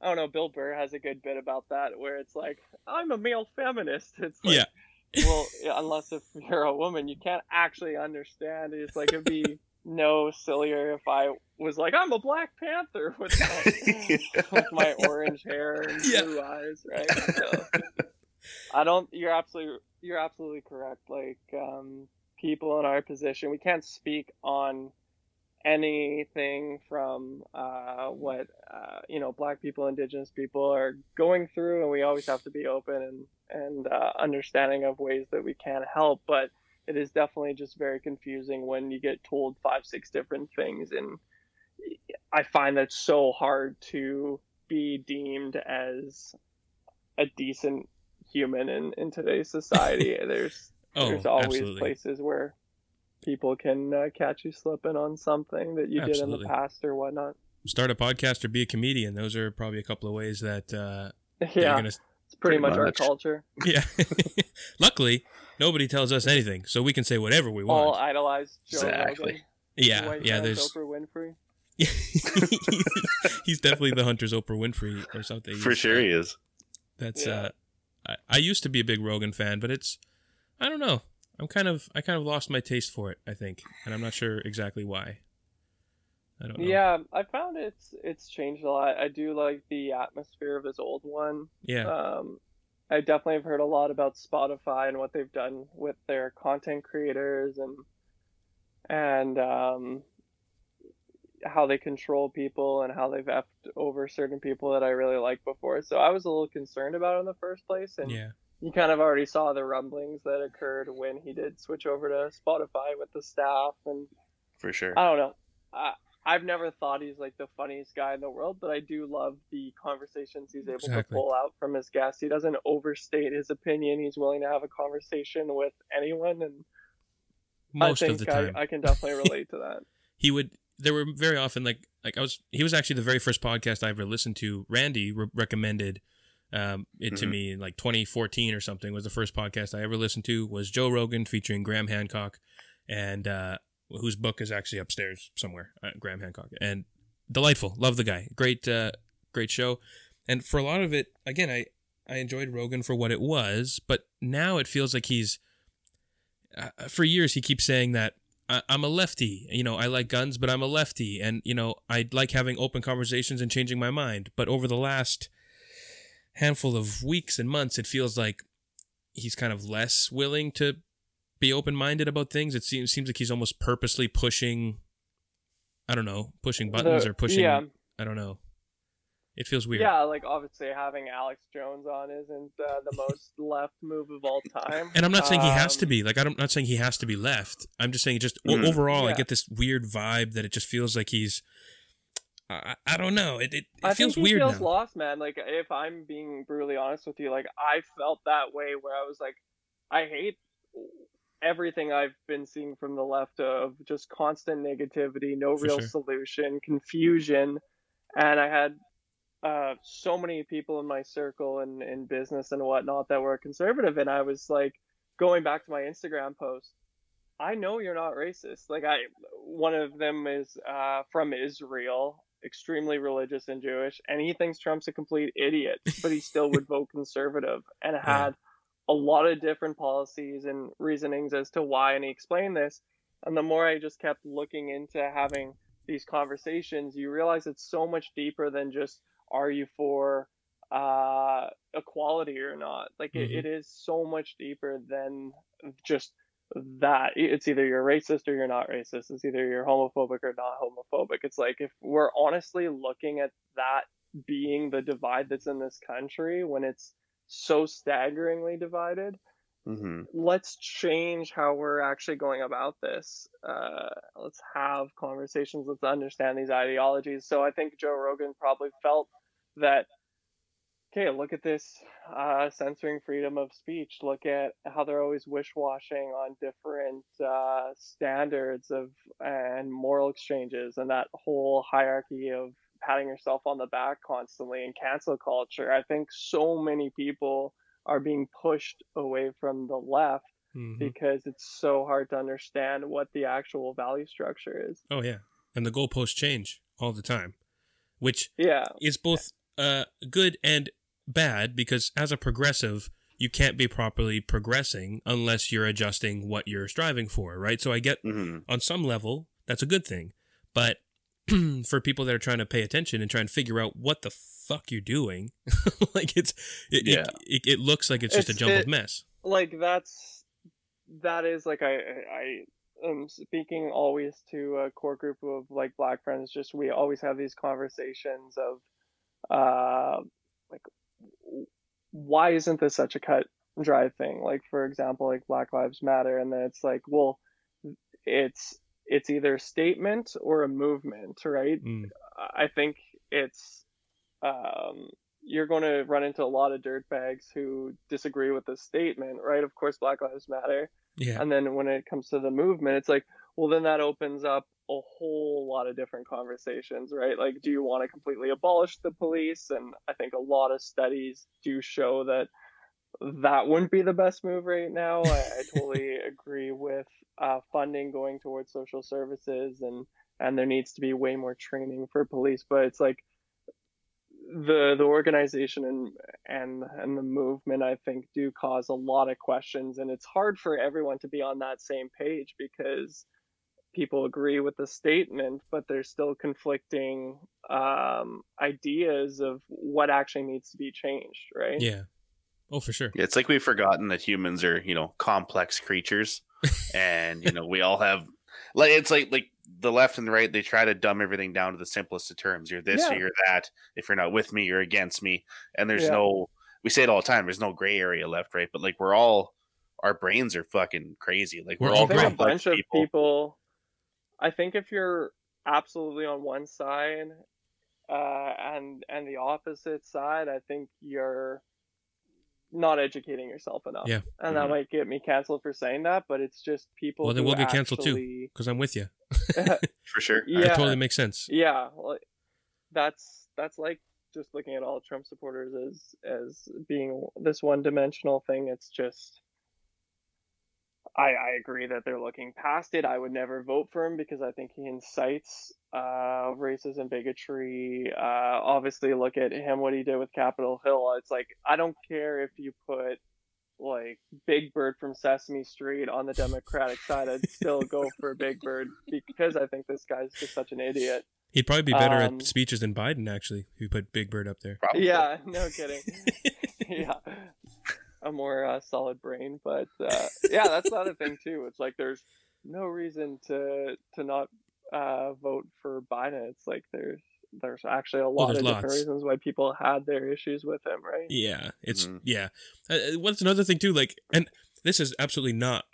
Speaker 3: I don't know. Bill Burr has a good bit about that, where it's like, I'm a male feminist. It's like,
Speaker 1: Yeah.
Speaker 3: well, unless if you're a woman, you can't actually understand. It's like it'd be no sillier if I was like, I'm a Black Panther with my, with my orange hair and
Speaker 1: Yeah.
Speaker 3: blue eyes, right? So, I don't. You're absolutely you're absolutely correct. Like um, people in our position, we can't speak on anything from uh, what uh, you know black people indigenous people are going through and we always have to be open and and uh, understanding of ways that we can help but it is definitely just very confusing when you get told five six different things and i find that so hard to be deemed as a decent human in, in today's society there's
Speaker 1: oh,
Speaker 3: there's always
Speaker 1: absolutely.
Speaker 3: places where people can uh, catch you slipping on something that you did in the past or whatnot.
Speaker 1: Start a podcast or be a comedian. Those are probably a couple of ways that, uh,
Speaker 3: Yeah,
Speaker 1: gonna.
Speaker 3: it's pretty,
Speaker 2: pretty
Speaker 3: much, our culture.
Speaker 1: Yeah. Luckily, nobody tells us anything, so we can say whatever we want.
Speaker 3: All
Speaker 1: want.
Speaker 3: idolize Joe
Speaker 2: Exactly.
Speaker 3: Rogan.
Speaker 1: yeah,
Speaker 3: White
Speaker 1: yeah.
Speaker 3: man's
Speaker 1: There's.
Speaker 3: Oprah Winfrey.
Speaker 1: he's definitely the hunter's Oprah Winfrey or something.
Speaker 2: For
Speaker 1: He's,
Speaker 2: sure he is.
Speaker 1: That's
Speaker 3: Yeah.
Speaker 1: uh I, I used to be a big Rogan fan, but it's I don't know. I'm kind of I kind of lost my taste for it, I think. And I'm not sure exactly why. I don't know.
Speaker 3: Yeah, I found it's it's changed a lot. I do like the atmosphere of his old one.
Speaker 1: Yeah.
Speaker 3: Um, I definitely have heard a lot about Spotify and what they've done with their content creators and and um, how they control people and how they've effed over certain people that I really liked before. So I was a little concerned about it in the first place, and
Speaker 1: yeah.
Speaker 3: You kind of already saw the rumblings that occurred when he did switch over to Spotify with the staff and
Speaker 2: For sure.
Speaker 3: I don't know. I, I've never thought he's like the funniest guy in the world, but I do love the conversations he's able
Speaker 1: Exactly.
Speaker 3: to pull out from his guests. He doesn't overstate his opinion. He's willing to have a conversation with anyone, and
Speaker 1: Most
Speaker 3: I
Speaker 1: of the time.
Speaker 3: I, I can definitely relate to that.
Speaker 1: he would there were very often like like I was he was actually the very first podcast I ever listened to. Randy re- recommended um, it to
Speaker 2: Mhm.
Speaker 1: me like 2014 or something was the first podcast I ever listened to was Joe Rogan featuring Graham Hancock and uh, whose book is actually upstairs somewhere uh, Graham Hancock and delightful love the guy great uh, great show and for a lot of it again I I enjoyed Rogan for what it was but now it feels like he's uh, for years he keeps saying that I, I'm a lefty. You know, I like guns, but I'm a lefty, and you know, I like having open conversations and changing my mind. But over the last handful of weeks and months, it feels like he's kind of less willing to be open-minded about things. It seems seems like he's almost purposely pushing. I don't know, pushing buttons
Speaker 3: The-
Speaker 1: or pushing.
Speaker 3: Yeah,
Speaker 1: I don't know. It feels weird.
Speaker 3: yeah. Like obviously having Alex Jones on isn't uh, the most left move of all time.
Speaker 1: And I'm not saying he has to
Speaker 3: Um,
Speaker 1: be. Like I'm not saying he has to be left. I'm just saying just o-
Speaker 2: Mhm.
Speaker 1: overall, I get this weird vibe that it just feels like he's. I, I don't know. It it, it
Speaker 3: I
Speaker 1: feels weird
Speaker 3: feels
Speaker 1: now.
Speaker 3: lost, man. Like if I'm being brutally honest with you, like I felt that way where I was like, I hate everything I've been seeing from the left of just constant negativity, no
Speaker 1: For
Speaker 3: real
Speaker 1: sure.
Speaker 3: solution, confusion, and I had uh, so many people in my circle and in business and whatnot that were conservative, and I was like going back to my Instagram post. I know you're not racist. Like I, one of them is uh, from Israel, extremely religious and Jewish, and he thinks Trump's a complete idiot, but he still would vote conservative and had a lot of different policies and reasonings as to why, and he explained this. And the more I just kept looking into having these conversations, you realize it's so much deeper than just are you for uh, equality or not. Like
Speaker 1: Mhm.
Speaker 3: it, it is so much deeper than just that it's either you're racist or you're not racist. It's either you're homophobic or not homophobic. It's like if we're honestly looking at that being the divide that's in this country when it's so staggeringly divided,
Speaker 2: hmm
Speaker 3: let's change how we're actually going about this. Uh, let's have conversations. Let's understand these ideologies. So I think Joe Rogan probably felt that. Okay, look at this uh, censoring freedom of speech. Look at how they're always wish-washing on different uh, standards of and moral exchanges, and that whole hierarchy of patting yourself on the back constantly and cancel culture. I think so many people are being pushed away from the left
Speaker 1: Mhm.
Speaker 3: because it's so hard to understand what the actual value structure is.
Speaker 1: Oh yeah, and the goalposts change all the time, which
Speaker 3: Yeah,
Speaker 1: is both uh, good and bad because as a progressive, you can't be properly progressing unless you're adjusting what you're striving for, right? So I get
Speaker 2: hmm
Speaker 1: on some level that's a good thing, but for people that are trying to pay attention and try and figure out what the fuck you're doing, like it's it,
Speaker 2: Yeah.
Speaker 1: it, it, it looks like it's just a jumbled
Speaker 3: it-
Speaker 1: mess.
Speaker 3: like that's that is like I I am speaking always to a core group of like black friends. Just we always have these conversations of, uh, like, why isn't this such a cut and dry thing? Like for example, like Black Lives Matter, and then it's like, well, it's it's either a statement or a movement, right?
Speaker 1: Mm.
Speaker 3: I think it's um, you're going to run into a lot of dirtbags who disagree with the statement, right? Of course, Black Lives Matter.
Speaker 1: Yeah,
Speaker 3: And then when it comes to the movement, it's like, well, then that opens up a whole lot of different conversations, right? Like, do you want to completely abolish the police? And I think a lot of studies do show that that wouldn't be the best move right now. I, I totally agree with uh, funding going towards social services and and there needs to be way more training for police. But it's like the the organization and and and the movement I think do cause a lot of questions and it's hard for everyone to be on that same page because people agree with the statement but there's still conflicting um, ideas of what actually needs to be changed right
Speaker 1: yeah. Oh, for sure.
Speaker 2: It's like we've forgotten that humans are, you know, complex creatures, and you know we all have like it's like like the left and the right they try to dumb everything down to the simplest of terms. You're this or you're that. If you're not with me, you're against me, and there's
Speaker 3: Yeah.
Speaker 2: no. We say it all the time. There's no gray area left, right? But like we're all, our brains are fucking crazy. Like we're,
Speaker 1: We're
Speaker 2: all
Speaker 3: a
Speaker 2: complex
Speaker 3: bunch of
Speaker 2: people.
Speaker 3: People I think if you're absolutely on one side uh, and and the opposite side, I think you're not educating yourself enough.
Speaker 1: Yeah.
Speaker 3: And that
Speaker 2: Mhm.
Speaker 3: might get me canceled for saying that, but it's just people
Speaker 1: Well, then
Speaker 3: who
Speaker 1: we'll get canceled too. Because I'm with you.
Speaker 2: for sure.
Speaker 3: yeah.
Speaker 1: It totally makes sense.
Speaker 3: Yeah, like, that's that's like just looking at all Trump supporters as as being this one dimensional thing. It's just I I agree that they're looking past it. I would never vote for him because I think he incites uh racism, bigotry. Uh obviously look at him what he did with Capitol Hill. It's like I don't care if you put like Big Bird from Sesame Street on the Democratic side, I'd still go for Big Bird because I think this guy's just such an idiot.
Speaker 1: He'd probably be better
Speaker 3: Um,
Speaker 1: at speeches than Biden, actually, if you put Big Bird up there.
Speaker 2: Probably.
Speaker 3: Yeah, no kidding. yeah, a more uh, solid brain, but uh, yeah, that's the other thing too. It's like there's no reason to to not uh, vote for Biden. It's like there's there's actually a lot
Speaker 1: there's
Speaker 3: of different
Speaker 1: lots.
Speaker 3: reasons why people had their issues with him, right?
Speaker 1: Yeah, it's
Speaker 2: Mhm.
Speaker 1: yeah. Uh, uh, what's another thing too? Like, and this is absolutely not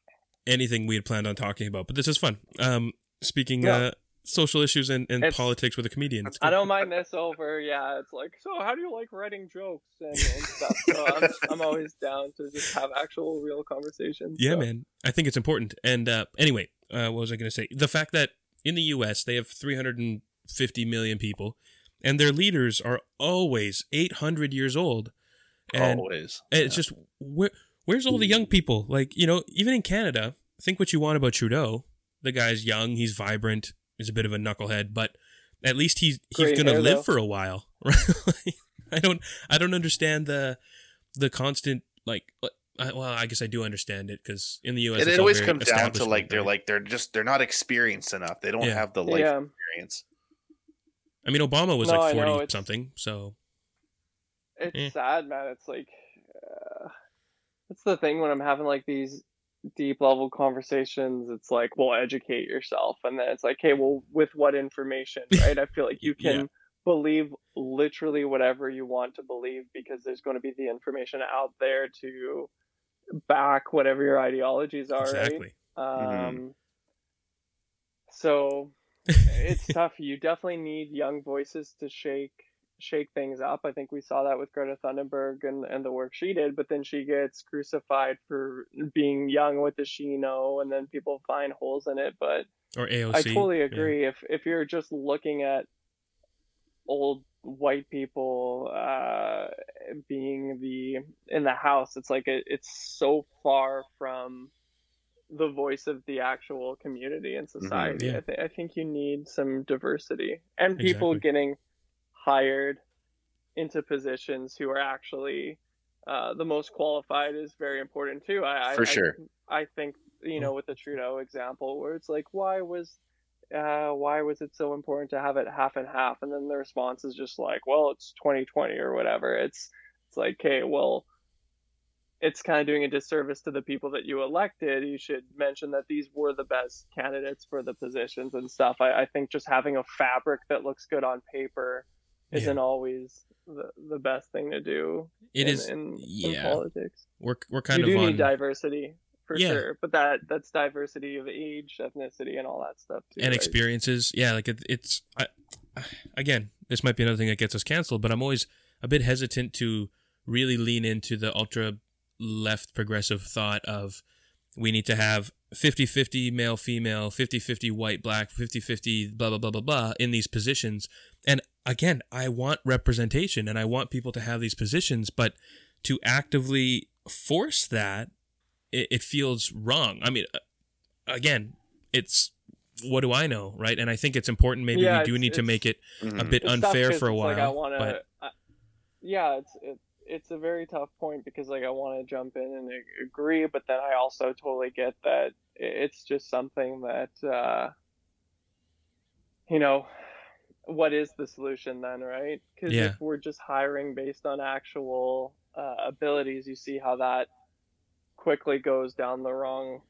Speaker 1: anything we had planned on talking about, but this is fun. Um, speaking
Speaker 3: Yeah.
Speaker 1: uh, social issues and, and
Speaker 3: It's-
Speaker 1: politics with a comedian.
Speaker 3: I don't mind this over. Yeah, it's like, so how do you like writing jokes and, and stuff? So I'm, I'm always down to just have actual real conversations.
Speaker 1: Yeah,
Speaker 3: so.
Speaker 1: man. I think it's important. And uh, anyway, uh, what was I going to say? The fact that in the U.S. they have 350 million people, and their leaders are always 800 years old, and
Speaker 2: Always.
Speaker 1: And it's just where where's all the young people? Like you know, even in Canada, think what you want about Trudeau. The guy's young, he's vibrant, he's a bit of a knucklehead, but at least he's he's
Speaker 3: Great
Speaker 1: gonna
Speaker 3: hair,
Speaker 1: live
Speaker 3: though.
Speaker 1: for a while, right? Like, I don't I don't understand the the constant like. I, well, I guess I do understand it because in the U.S.
Speaker 2: And
Speaker 1: it's
Speaker 2: it always
Speaker 1: very
Speaker 2: comes down to like they're
Speaker 1: right?
Speaker 2: like they're just they're not experienced enough. They don't
Speaker 1: Yeah.
Speaker 2: have the life
Speaker 3: yeah.
Speaker 2: experience.
Speaker 1: I mean, Obama was
Speaker 3: No,
Speaker 1: like forty something, so
Speaker 3: it's
Speaker 1: Eh.
Speaker 3: sad, man. It's like uh, that's the thing when I'm having like these deep level conversations, it's like, well, educate yourself. And then it's like, hey, well, with what information, right? I feel like you can
Speaker 1: Yeah.
Speaker 3: believe literally whatever you want to believe because there's going to be the information out there to back whatever your ideologies are,
Speaker 1: exactly.
Speaker 3: right? Um,
Speaker 2: Mhm.
Speaker 3: so it's tough. You definitely need young voices to shake shake things up. I think we saw that with Greta Thunberg and, and the work she did, but then she gets crucified for being young. What does she know? And then people find holes in it. But
Speaker 1: Or AOC.
Speaker 3: I totally
Speaker 1: yeah.
Speaker 3: agree. If if you're just looking at old white people uh, being the in the house, it's like it, it's so far from the voice of the actual community and society.
Speaker 1: Yeah.
Speaker 3: I, th- I think you need some diversity and people
Speaker 1: Exactly.
Speaker 3: getting hired into positions who are actually uh, the most qualified is very important too. I, I-
Speaker 2: For
Speaker 3: I-
Speaker 2: sure.
Speaker 3: I think you know with the Trudeau example where it's like why was uh, why was it so important to have it half and half and then the response is just like well it's 2020 or whatever it's it's like okay well it's kind of doing a disservice to the people that you elected you should mention that these were the best candidates for the positions and stuff i, I think just having a fabric that looks good on paper
Speaker 1: Yeah.
Speaker 3: isn't always the, the best thing to do
Speaker 1: It
Speaker 3: in,
Speaker 1: is.
Speaker 3: in, in politics
Speaker 1: We're we're kind
Speaker 3: you
Speaker 1: of
Speaker 3: do
Speaker 1: on.
Speaker 3: need diversity for
Speaker 1: Yeah.
Speaker 3: sure but that that's diversity of age ethnicity and all that stuff too
Speaker 1: and
Speaker 3: right?
Speaker 1: experiences. Yeah, like it, it's I, again, this might be another thing that gets us canceled, but I'm always a bit hesitant to really lean into the ultra left progressive thought of we need to have 50-50 male female 50-50 white black 50-50 blah blah blah blah blah in these positions and again i want representation and i want people to have these positions but to actively force that it, it feels wrong. I mean uh, again it's what do i know right? And i think it's important. Maybe
Speaker 3: Yeah,
Speaker 1: we do need to make it a
Speaker 2: Mhm.
Speaker 1: bit
Speaker 3: It's tough
Speaker 1: unfair
Speaker 3: 'cause
Speaker 1: for a while
Speaker 3: like I wanna,
Speaker 1: but
Speaker 3: I, yeah, it's it, it's a very tough point because like I want to jump in and agree, but then I also totally get that it's just something that uh, you know, what is the solution then, right? Because
Speaker 1: Yeah.
Speaker 3: if we're just hiring based on actual uh, abilities, you see how that quickly goes down the wrong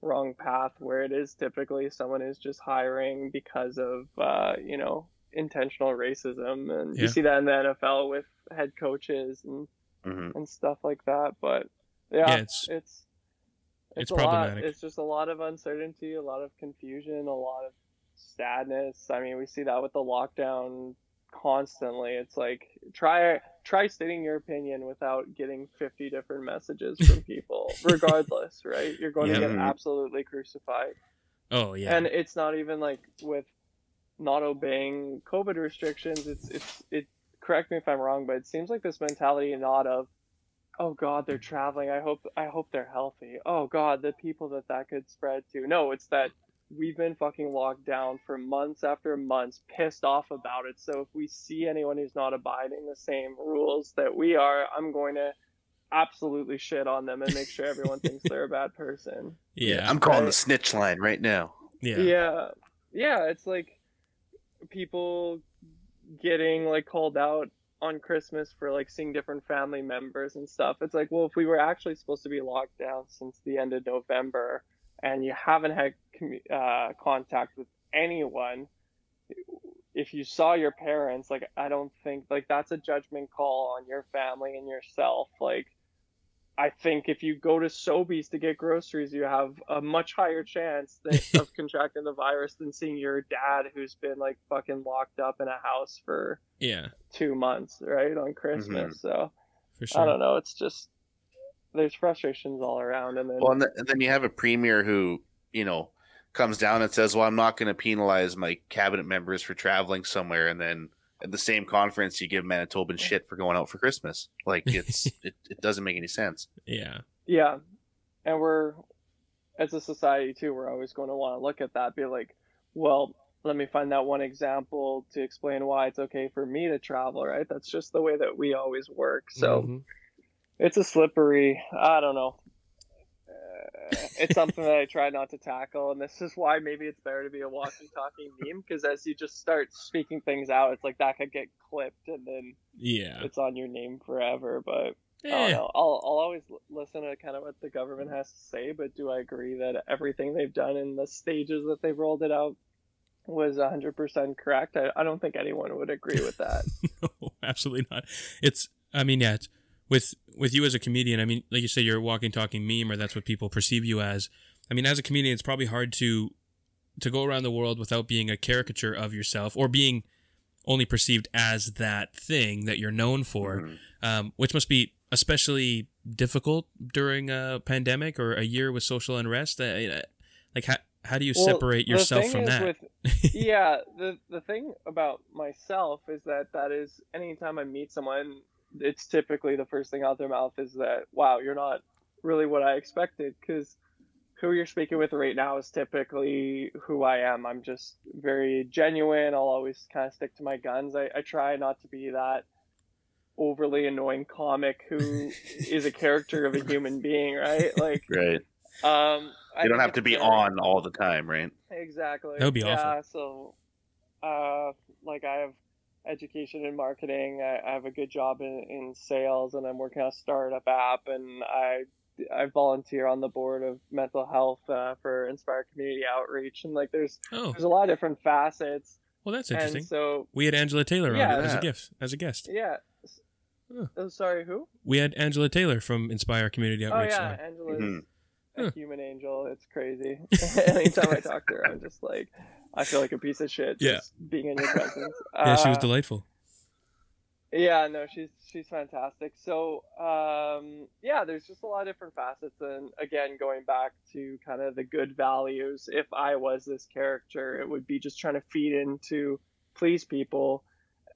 Speaker 3: wrong path where it is typically someone is just hiring because of uh, you know intentional racism and
Speaker 1: Yeah.
Speaker 3: you see that in the NFL with head coaches and,
Speaker 2: Mhm.
Speaker 3: and stuff like that but yeah,
Speaker 1: Yeah, it's-
Speaker 3: it's
Speaker 1: it's
Speaker 3: a lot
Speaker 1: problematic.
Speaker 3: it's just a lot of uncertainty a lot of confusion a lot of sadness. I mean we see that with the lockdown constantly. It's like try try stating your opinion without getting 50 different messages from people regardless right? You're going
Speaker 1: Yeah.
Speaker 3: to get absolutely crucified.
Speaker 1: Oh yeah.
Speaker 3: And it's not even like with not obeying covid restrictions. It's it's it correct me if i'm wrong but it seems like this mentality not of oh god they're traveling. I hope i hope they're healthy. Oh god the people that that could spread to. No it's that we've been fucking locked down for months after months pissed off about it. So if we see anyone who's not abiding the same rules that we are i'm going to absolutely shit on them and make sure everyone thinks they're a bad person.
Speaker 1: Yeah
Speaker 2: I'm calling the snitch line right now.
Speaker 1: yeah.
Speaker 3: Yeah. Yeah it's like people getting like called out on christmas for like seeing different family members and stuff. It's like well if we were actually supposed to be locked down since the end of november and you haven't had commu- uh, contact with anyone if you saw your parents like i don't think like that's a judgment call on your family and yourself like I think if you go to Sobeys to get groceries, you have a much higher chance that, of contracting the virus than seeing your dad who's been like fucking locked up in a house for
Speaker 1: yeah
Speaker 3: two months, right, on Christmas. So
Speaker 1: for sure
Speaker 3: I don't know. It's just there's frustrations all around, and then
Speaker 2: Well, and, th- and then you have a premier who, you know, comes down and says, "Well, I'm not going to penalize my cabinet members for traveling somewhere," and then at the same conference, you give Manitoban shit for going out for Christmas. Like it's it, it doesn't make any sense.
Speaker 1: yeah
Speaker 3: yeah, and we're as a society too, we're always going to want to look at that, be like, well. Let me find that one example to explain why it's okay for me to travel, right? That's just the way that we always work. So,
Speaker 1: Mhm.
Speaker 3: It's a slippery i don't know uh, it's something that i try not to tackle and this is why maybe it's better to be a walking talking meme because as you just start speaking things out it's like that could get clipped and then
Speaker 1: yeah
Speaker 3: it's on your name forever but I
Speaker 1: Eh,
Speaker 3: don't know. I'll I'll always listen to kind of what the government has to say, but do I agree that everything they've done in the stages that they've rolled it out was 100% correct? I, I don't think anyone would agree with that.
Speaker 1: no, absolutely not. It's. I mean, yeah. It's, with with you as a comedian, I mean, like you say, you're a walking, talking meme, or that's what people perceive you as. I mean, as a comedian, it's probably hard to to go around the world without being a caricature of yourself or being only perceived as that thing that you're known for,
Speaker 2: Mhm.
Speaker 1: um, which must be especially difficult during a pandemic or a year with social unrest. Uh, like, how how do you
Speaker 3: Well,
Speaker 1: separate yourself from that?
Speaker 3: with- yeah, the the thing about myself is that that is anytime I meet someone, it's typically the first thing out their mouth is that, "Wow, you're not really what I expected." Because who you're speaking with right now is typically who I am. I'm just very genuine. I'll always kind of stick to my guns. I, I try not to be that overly annoying comic who is a character of a human being, right? Like,
Speaker 2: Right.
Speaker 3: um, I
Speaker 2: You don't have to be on all the time, right?
Speaker 3: Exactly.
Speaker 1: That would be
Speaker 3: yeah,
Speaker 1: awful.
Speaker 3: so, uh, like I have education and marketing. I, I have a good job in, in sales, and I'm working on a startup app, and I I volunteer on the board of mental health uh, for Inspire Community Outreach, and like there's
Speaker 1: oh,
Speaker 3: there's a lot of different facets,
Speaker 1: well, that's interesting.
Speaker 3: and so
Speaker 1: we had Angela Taylor
Speaker 3: Yeah.
Speaker 1: on as a gift, as a guest.
Speaker 3: yeah.
Speaker 1: Huh.
Speaker 3: Oh, sorry, who?
Speaker 1: We had Angela Taylor from Inspire Community Outreach.
Speaker 3: Oh
Speaker 1: Outreach.
Speaker 3: yeah,
Speaker 1: on.
Speaker 3: Angela's
Speaker 2: Mhm.
Speaker 3: a
Speaker 1: Huh.
Speaker 3: human angel. It's crazy. Anytime I talk to her, I'm just like, I feel like a piece of shit
Speaker 1: Yeah.
Speaker 3: just being in your presence.
Speaker 1: yeah, she was
Speaker 3: Uh,
Speaker 1: delightful.
Speaker 3: Yeah, no, she's she's fantastic. So, um, yeah, there's just a lot of different facets, and again, going back to kind of the good values. If I was this character, it would be just trying to feed into please people,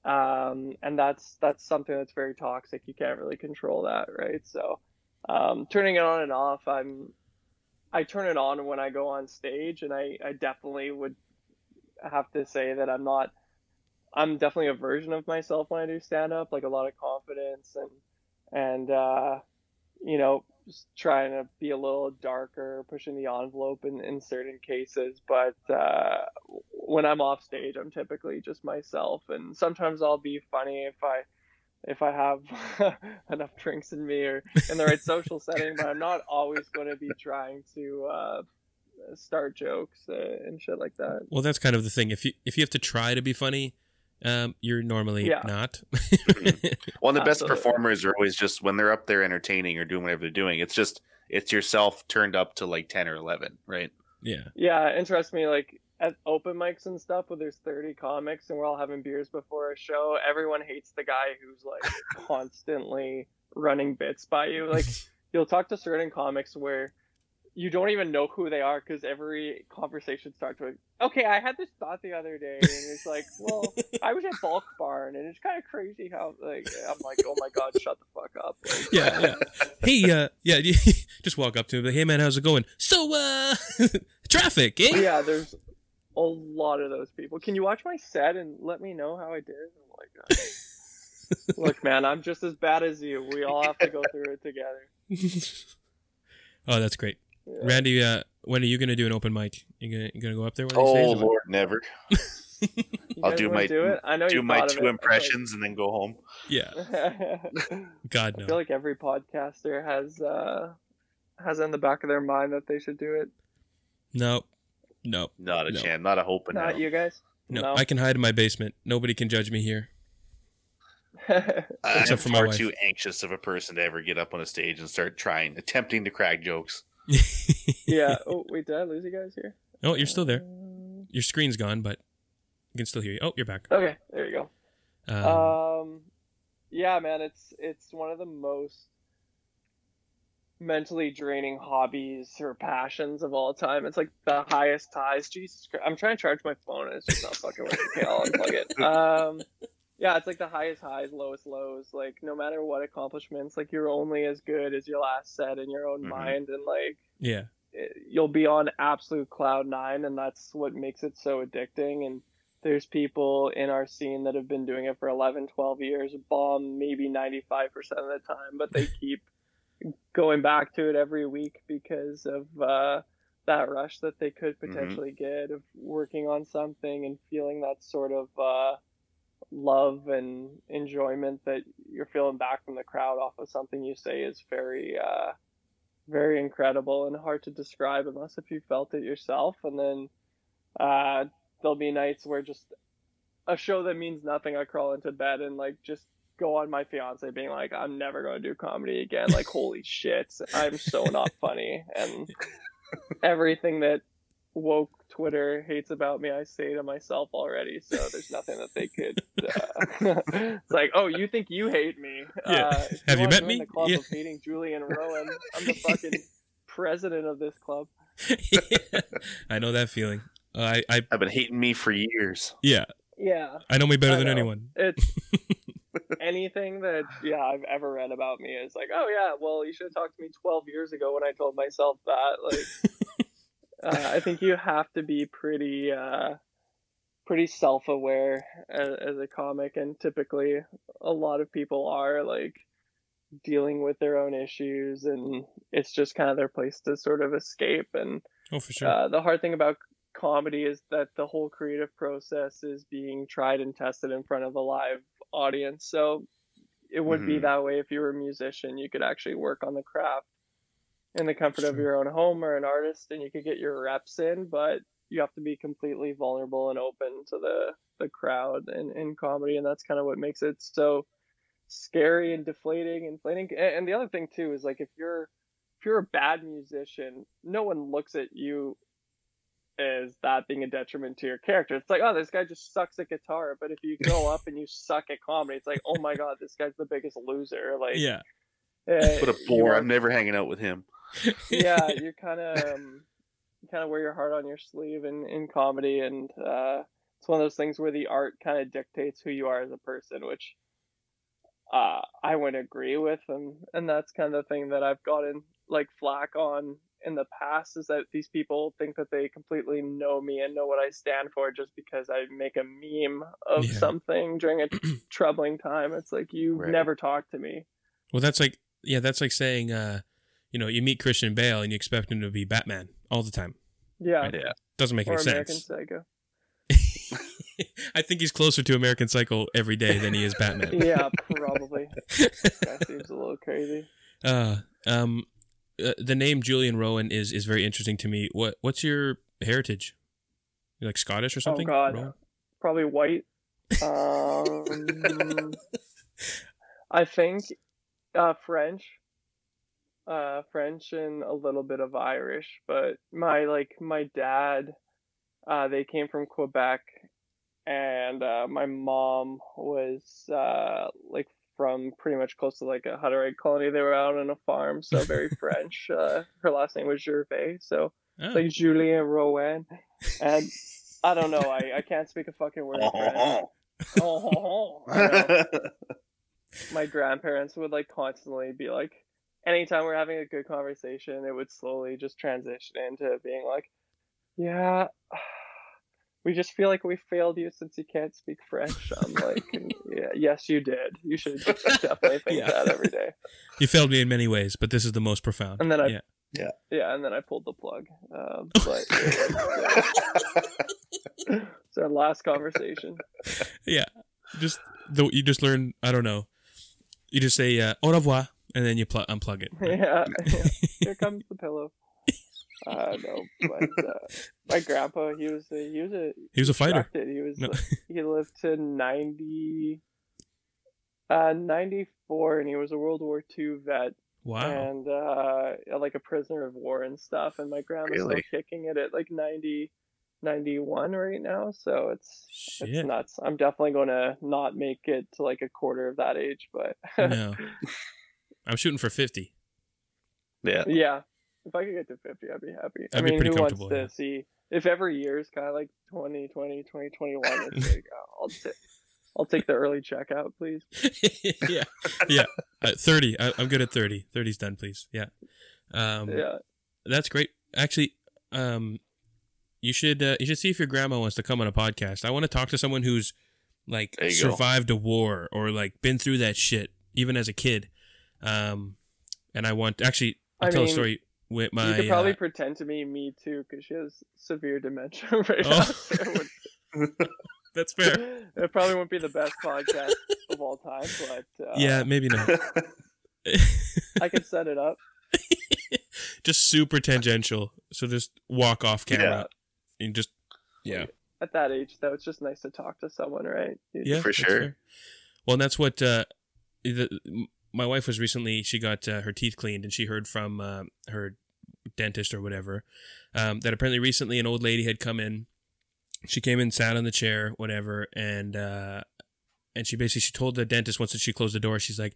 Speaker 3: um, and that's that's something that's very toxic. You can't really control that, right? So, um, turning it on and off, I'm I turn it on when I go on stage, and I I definitely would have to say that I'm not I'm definitely a version of myself when I do stand up, like a lot of confidence and and uh, you know just trying to be a little darker, pushing the envelope in, in certain cases. But uh, when I'm off stage, I'm typically just myself, and sometimes I'll be funny if I if I have enough drinks in me or in the right social setting. But I'm not always going to be trying to uh, start jokes uh, and shit like that.
Speaker 1: Well, that's kind of the thing. If you if you have to try to be funny, um, you're normally
Speaker 3: Yeah.
Speaker 1: not.
Speaker 2: Well, the best
Speaker 3: Absolutely.
Speaker 2: performers are always just when they're up there entertaining or doing whatever they're doing. It's just it's yourself turned up to like ten or eleven, right?
Speaker 1: yeah.
Speaker 3: Yeah, and trust me like at open mics and stuff where there's 30 comics and we're all having beers before a show. Everyone hates the guy who's like constantly running bits by you. Like you'll talk to certain comics where you don't even know who they are because every conversation starts with, "Okay, I had this thought the other day," and it's like, "Well, I was at Bulk Barn, and it's kind of crazy how like I'm like, oh my god, shut the fuck up." Like,
Speaker 1: Yeah, yeah. Hey, uh, yeah, just walk up to him. Like, hey, man, how's it going? So, uh, traffic, eh?
Speaker 3: yeah, there's a lot of those people. Can you watch my set and let me know how I did? I'm like, uh, look, man, I'm just as bad as you. We all have to go through it together.
Speaker 1: oh, that's great,
Speaker 3: Yeah.
Speaker 1: Randy. Uh, when are you gonna do an open mic? You gonna you gonna go up there one of these
Speaker 2: Oh
Speaker 1: days?
Speaker 2: Lord, never. I'll do my-
Speaker 3: do it. I know
Speaker 2: Do my two
Speaker 3: it.
Speaker 2: impressions and then go home.
Speaker 1: Yeah, God no.
Speaker 3: I feel like every podcaster has uh has in the back of their mind that they should do it.
Speaker 1: No, no,
Speaker 2: Not a
Speaker 1: No.
Speaker 2: chance. Not a hope
Speaker 3: Not
Speaker 2: hell.
Speaker 3: you guys.
Speaker 1: no. I can hide in my basement. Nobody can judge me here.
Speaker 2: I'm
Speaker 1: Except for my
Speaker 2: far
Speaker 1: wife.
Speaker 2: too anxious of a person to ever get up on a stage and start trying, attempting to crack jokes.
Speaker 3: yeah. Oh wait, did I lose you guys here?
Speaker 1: Oh, you're still there.
Speaker 3: Uh,
Speaker 1: Your screen's gone, but I can still hear you. Oh, you're back.
Speaker 3: Okay, there you go.
Speaker 1: Um,
Speaker 3: Um, yeah, man, it's it's one of the most mentally draining hobbies or passions of all time. It's like the highest highs. Jesus Christ, I'm trying to charge my phone and it's just not fucking working. Okay, I'll unplug it. Um, yeah, it's like the highest highs, lowest lows. Like no matter what accomplishments, like you're only as good as your last set in your own
Speaker 2: Mhm.
Speaker 3: mind, and like
Speaker 1: yeah,
Speaker 3: it- you'll be on absolute cloud nine and that's what makes it so addicting and there's people in our scene that have been doing it for 11 12 years bomb maybe 95% of the time but they keep going back to it every week because of uh, that rush that they could potentially get of working on something and feeling that sort of uh, love and enjoyment that you're feeling back from the crowd off of something you say is very uh, very incredible and hard to describe unless if you felt it yourself. And then uh, there'll be nights where just a show that means nothing i crawl into bed and like just go on my fiance being like i'm never going to do comedy again. Like holy shit i'm so not funny. And everything that woke Twitter hates about me, I say to myself already. So there's nothing that they could. Uh, it's like, oh, you think you hate me?
Speaker 1: Yeah.
Speaker 3: Uh, if
Speaker 1: Have you
Speaker 3: wanna
Speaker 1: met me?
Speaker 3: The club
Speaker 1: Yeah.
Speaker 3: of hating Julian Rowan. I'm the fucking president of this club.
Speaker 1: I know that feeling. Uh, I, I,
Speaker 2: I've been hating me for years.
Speaker 1: yeah,
Speaker 3: Yeah,
Speaker 1: I know me better
Speaker 3: I
Speaker 1: than
Speaker 3: know.
Speaker 1: anyone.
Speaker 3: it's anything that yeah I've ever read about me is like, oh yeah, well you should have talked to me 12 years ago when I told myself that. Like, uh, I think you have to be pretty uh, pretty self-aware as, as a comic, and typically a lot of people are like dealing with their own issues, and it's just kind of their place to sort of escape. And
Speaker 1: Oh, for sure.
Speaker 3: uh, the hard thing about comedy is that the whole creative process is being tried and tested in front of a live audience. So it would be
Speaker 2: Mhm.
Speaker 3: that way if you were a musician. You could actually work on the craft in the comfort of your own home or an artist, and you could get your reps in. But you have to be completely vulnerable and open to the the crowd and in comedy, and that's kind of what makes it so scary and deflating, inflating. And, and the other thing too is like if you're if you're a bad musician, no one looks at you as that being a detriment to your character. It's like, oh, this guy just sucks at guitar. But if you go up and you suck at comedy, it's like, oh my god, this guy's the biggest loser. Like,
Speaker 1: yeah.
Speaker 3: eh,
Speaker 2: What a bore! I'm never hanging out with him.
Speaker 3: yeah, you kind of um, kind of wear your heart on your sleeve in in comedy, and uh, it's one of those things where the art kind of dictates who you are as a person, which uh, I would agree with, and and that's kind of the thing that I've gotten like flack on in the past is that these people think that they completely know me and know what I stand for just because I make a meme of
Speaker 1: Yeah.
Speaker 3: something during a troubling time. It's like you
Speaker 2: Right.
Speaker 3: never talk to me.
Speaker 1: Well, that's like, yeah, that's like saying, uh, you know, you meet Christian Bale and you expect him to be Batman all the time.
Speaker 3: Yeah,
Speaker 1: Right.
Speaker 2: Yeah.
Speaker 1: Doesn't make
Speaker 3: or
Speaker 1: any
Speaker 3: American
Speaker 1: sense.
Speaker 3: Psycho.
Speaker 1: I think he's closer to American Psycho every day than he is Batman.
Speaker 3: Yeah, probably. that seems a little crazy.
Speaker 1: Uh, um, uh, the name Julian Rowan is is very interesting to me. What what's your heritage? You like Scottish or something?
Speaker 3: Oh God,
Speaker 1: Rowan?
Speaker 3: probably white. Um, I think uh, French, uh, French, and a little bit of Irish. But my like my dad, uh, they came from Quebec, and uh, my mom was uh, like from pretty much close to like a Hutterite colony. They were out on a farm, so very French. Uh, her last name was Gervais, so
Speaker 1: Oh,
Speaker 3: like Julien Rowan, and I don't know. I, I can't speak a fucking word of French. Oh, I know. my grandparents would like constantly be like, anytime we're having a good conversation, it would slowly just transition into being like, yeah, we just feel like we failed you since you can't speak French. I'm like, yeah, yes, you did. You should definitely think
Speaker 1: Yeah.
Speaker 3: that every day.
Speaker 1: you failed me in many ways, but this is the most profound.
Speaker 3: And then I-
Speaker 1: yeah.
Speaker 3: Yeah, and then I pulled the plug. Um, but it's our last conversation.
Speaker 1: yeah, just the, you just learn. I don't know. You just say uh, au revoir, and then you pl- unplug it.
Speaker 3: yeah, yeah. Here comes the pillow. Uh, no, but uh, my grandpa, he was a, he was a
Speaker 1: He was a fighter.
Speaker 3: constructed. He was
Speaker 1: No.
Speaker 3: he lived to ninety, uh, ninety four, and he was a World War II vet
Speaker 1: Wow.
Speaker 3: and uh, like a prisoner of war and stuff. And my grandma's
Speaker 2: Really?
Speaker 3: still kicking it at like 90, 91 right now. So it's
Speaker 1: Shit.
Speaker 3: it's nuts. I'm definitely going to not make it to like a quarter of that age, but
Speaker 1: no. I'm shooting for fifty.
Speaker 2: yeah.
Speaker 3: yeah, if I could get to 50, I'd be happy. I
Speaker 1: I'd be
Speaker 3: mean,
Speaker 1: pretty
Speaker 3: who wants
Speaker 1: comfortable,
Speaker 3: to
Speaker 1: yeah.
Speaker 3: see if every year is kind of like 2020, 2021? It's like, oh, I'll, ta- I'll take the early checkout, please.
Speaker 1: yeah, yeah. Uh, Thirty. I, I'm good at thirty. 30's done, please. Yeah. Um,
Speaker 3: Yeah.
Speaker 1: That's great. Actually, um, you should uh, you should see if your grandma wants to come on a podcast. I want to talk to someone who's like
Speaker 2: There you go.
Speaker 1: survived a war or like been through that shit even as a kid. Um, and I want actually I'll
Speaker 3: I
Speaker 1: tell a story with my.
Speaker 3: you could probably
Speaker 1: uh,
Speaker 3: pretend to be me too, because she has severe dementia right
Speaker 1: Oh.
Speaker 3: now. so would-
Speaker 1: That's fair.
Speaker 3: it probably won't be the best podcast of all time, but uh,
Speaker 1: yeah, maybe not.
Speaker 3: I can set it up.
Speaker 1: just super tangential. So just walk off camera. And just yeah.
Speaker 3: At that age, though, it's just nice to talk to someone, right? You-
Speaker 1: Yeah,
Speaker 2: For sure.
Speaker 1: fair. Well, and that's what uh, the, my wife was recently. She got uh, her teeth cleaned, and she heard from uh, her dentist or whatever um, that apparently recently an old lady had come in. She came in, sat on the chair, whatever, and uh, and she basically she told the dentist once that she closed the door, she's like,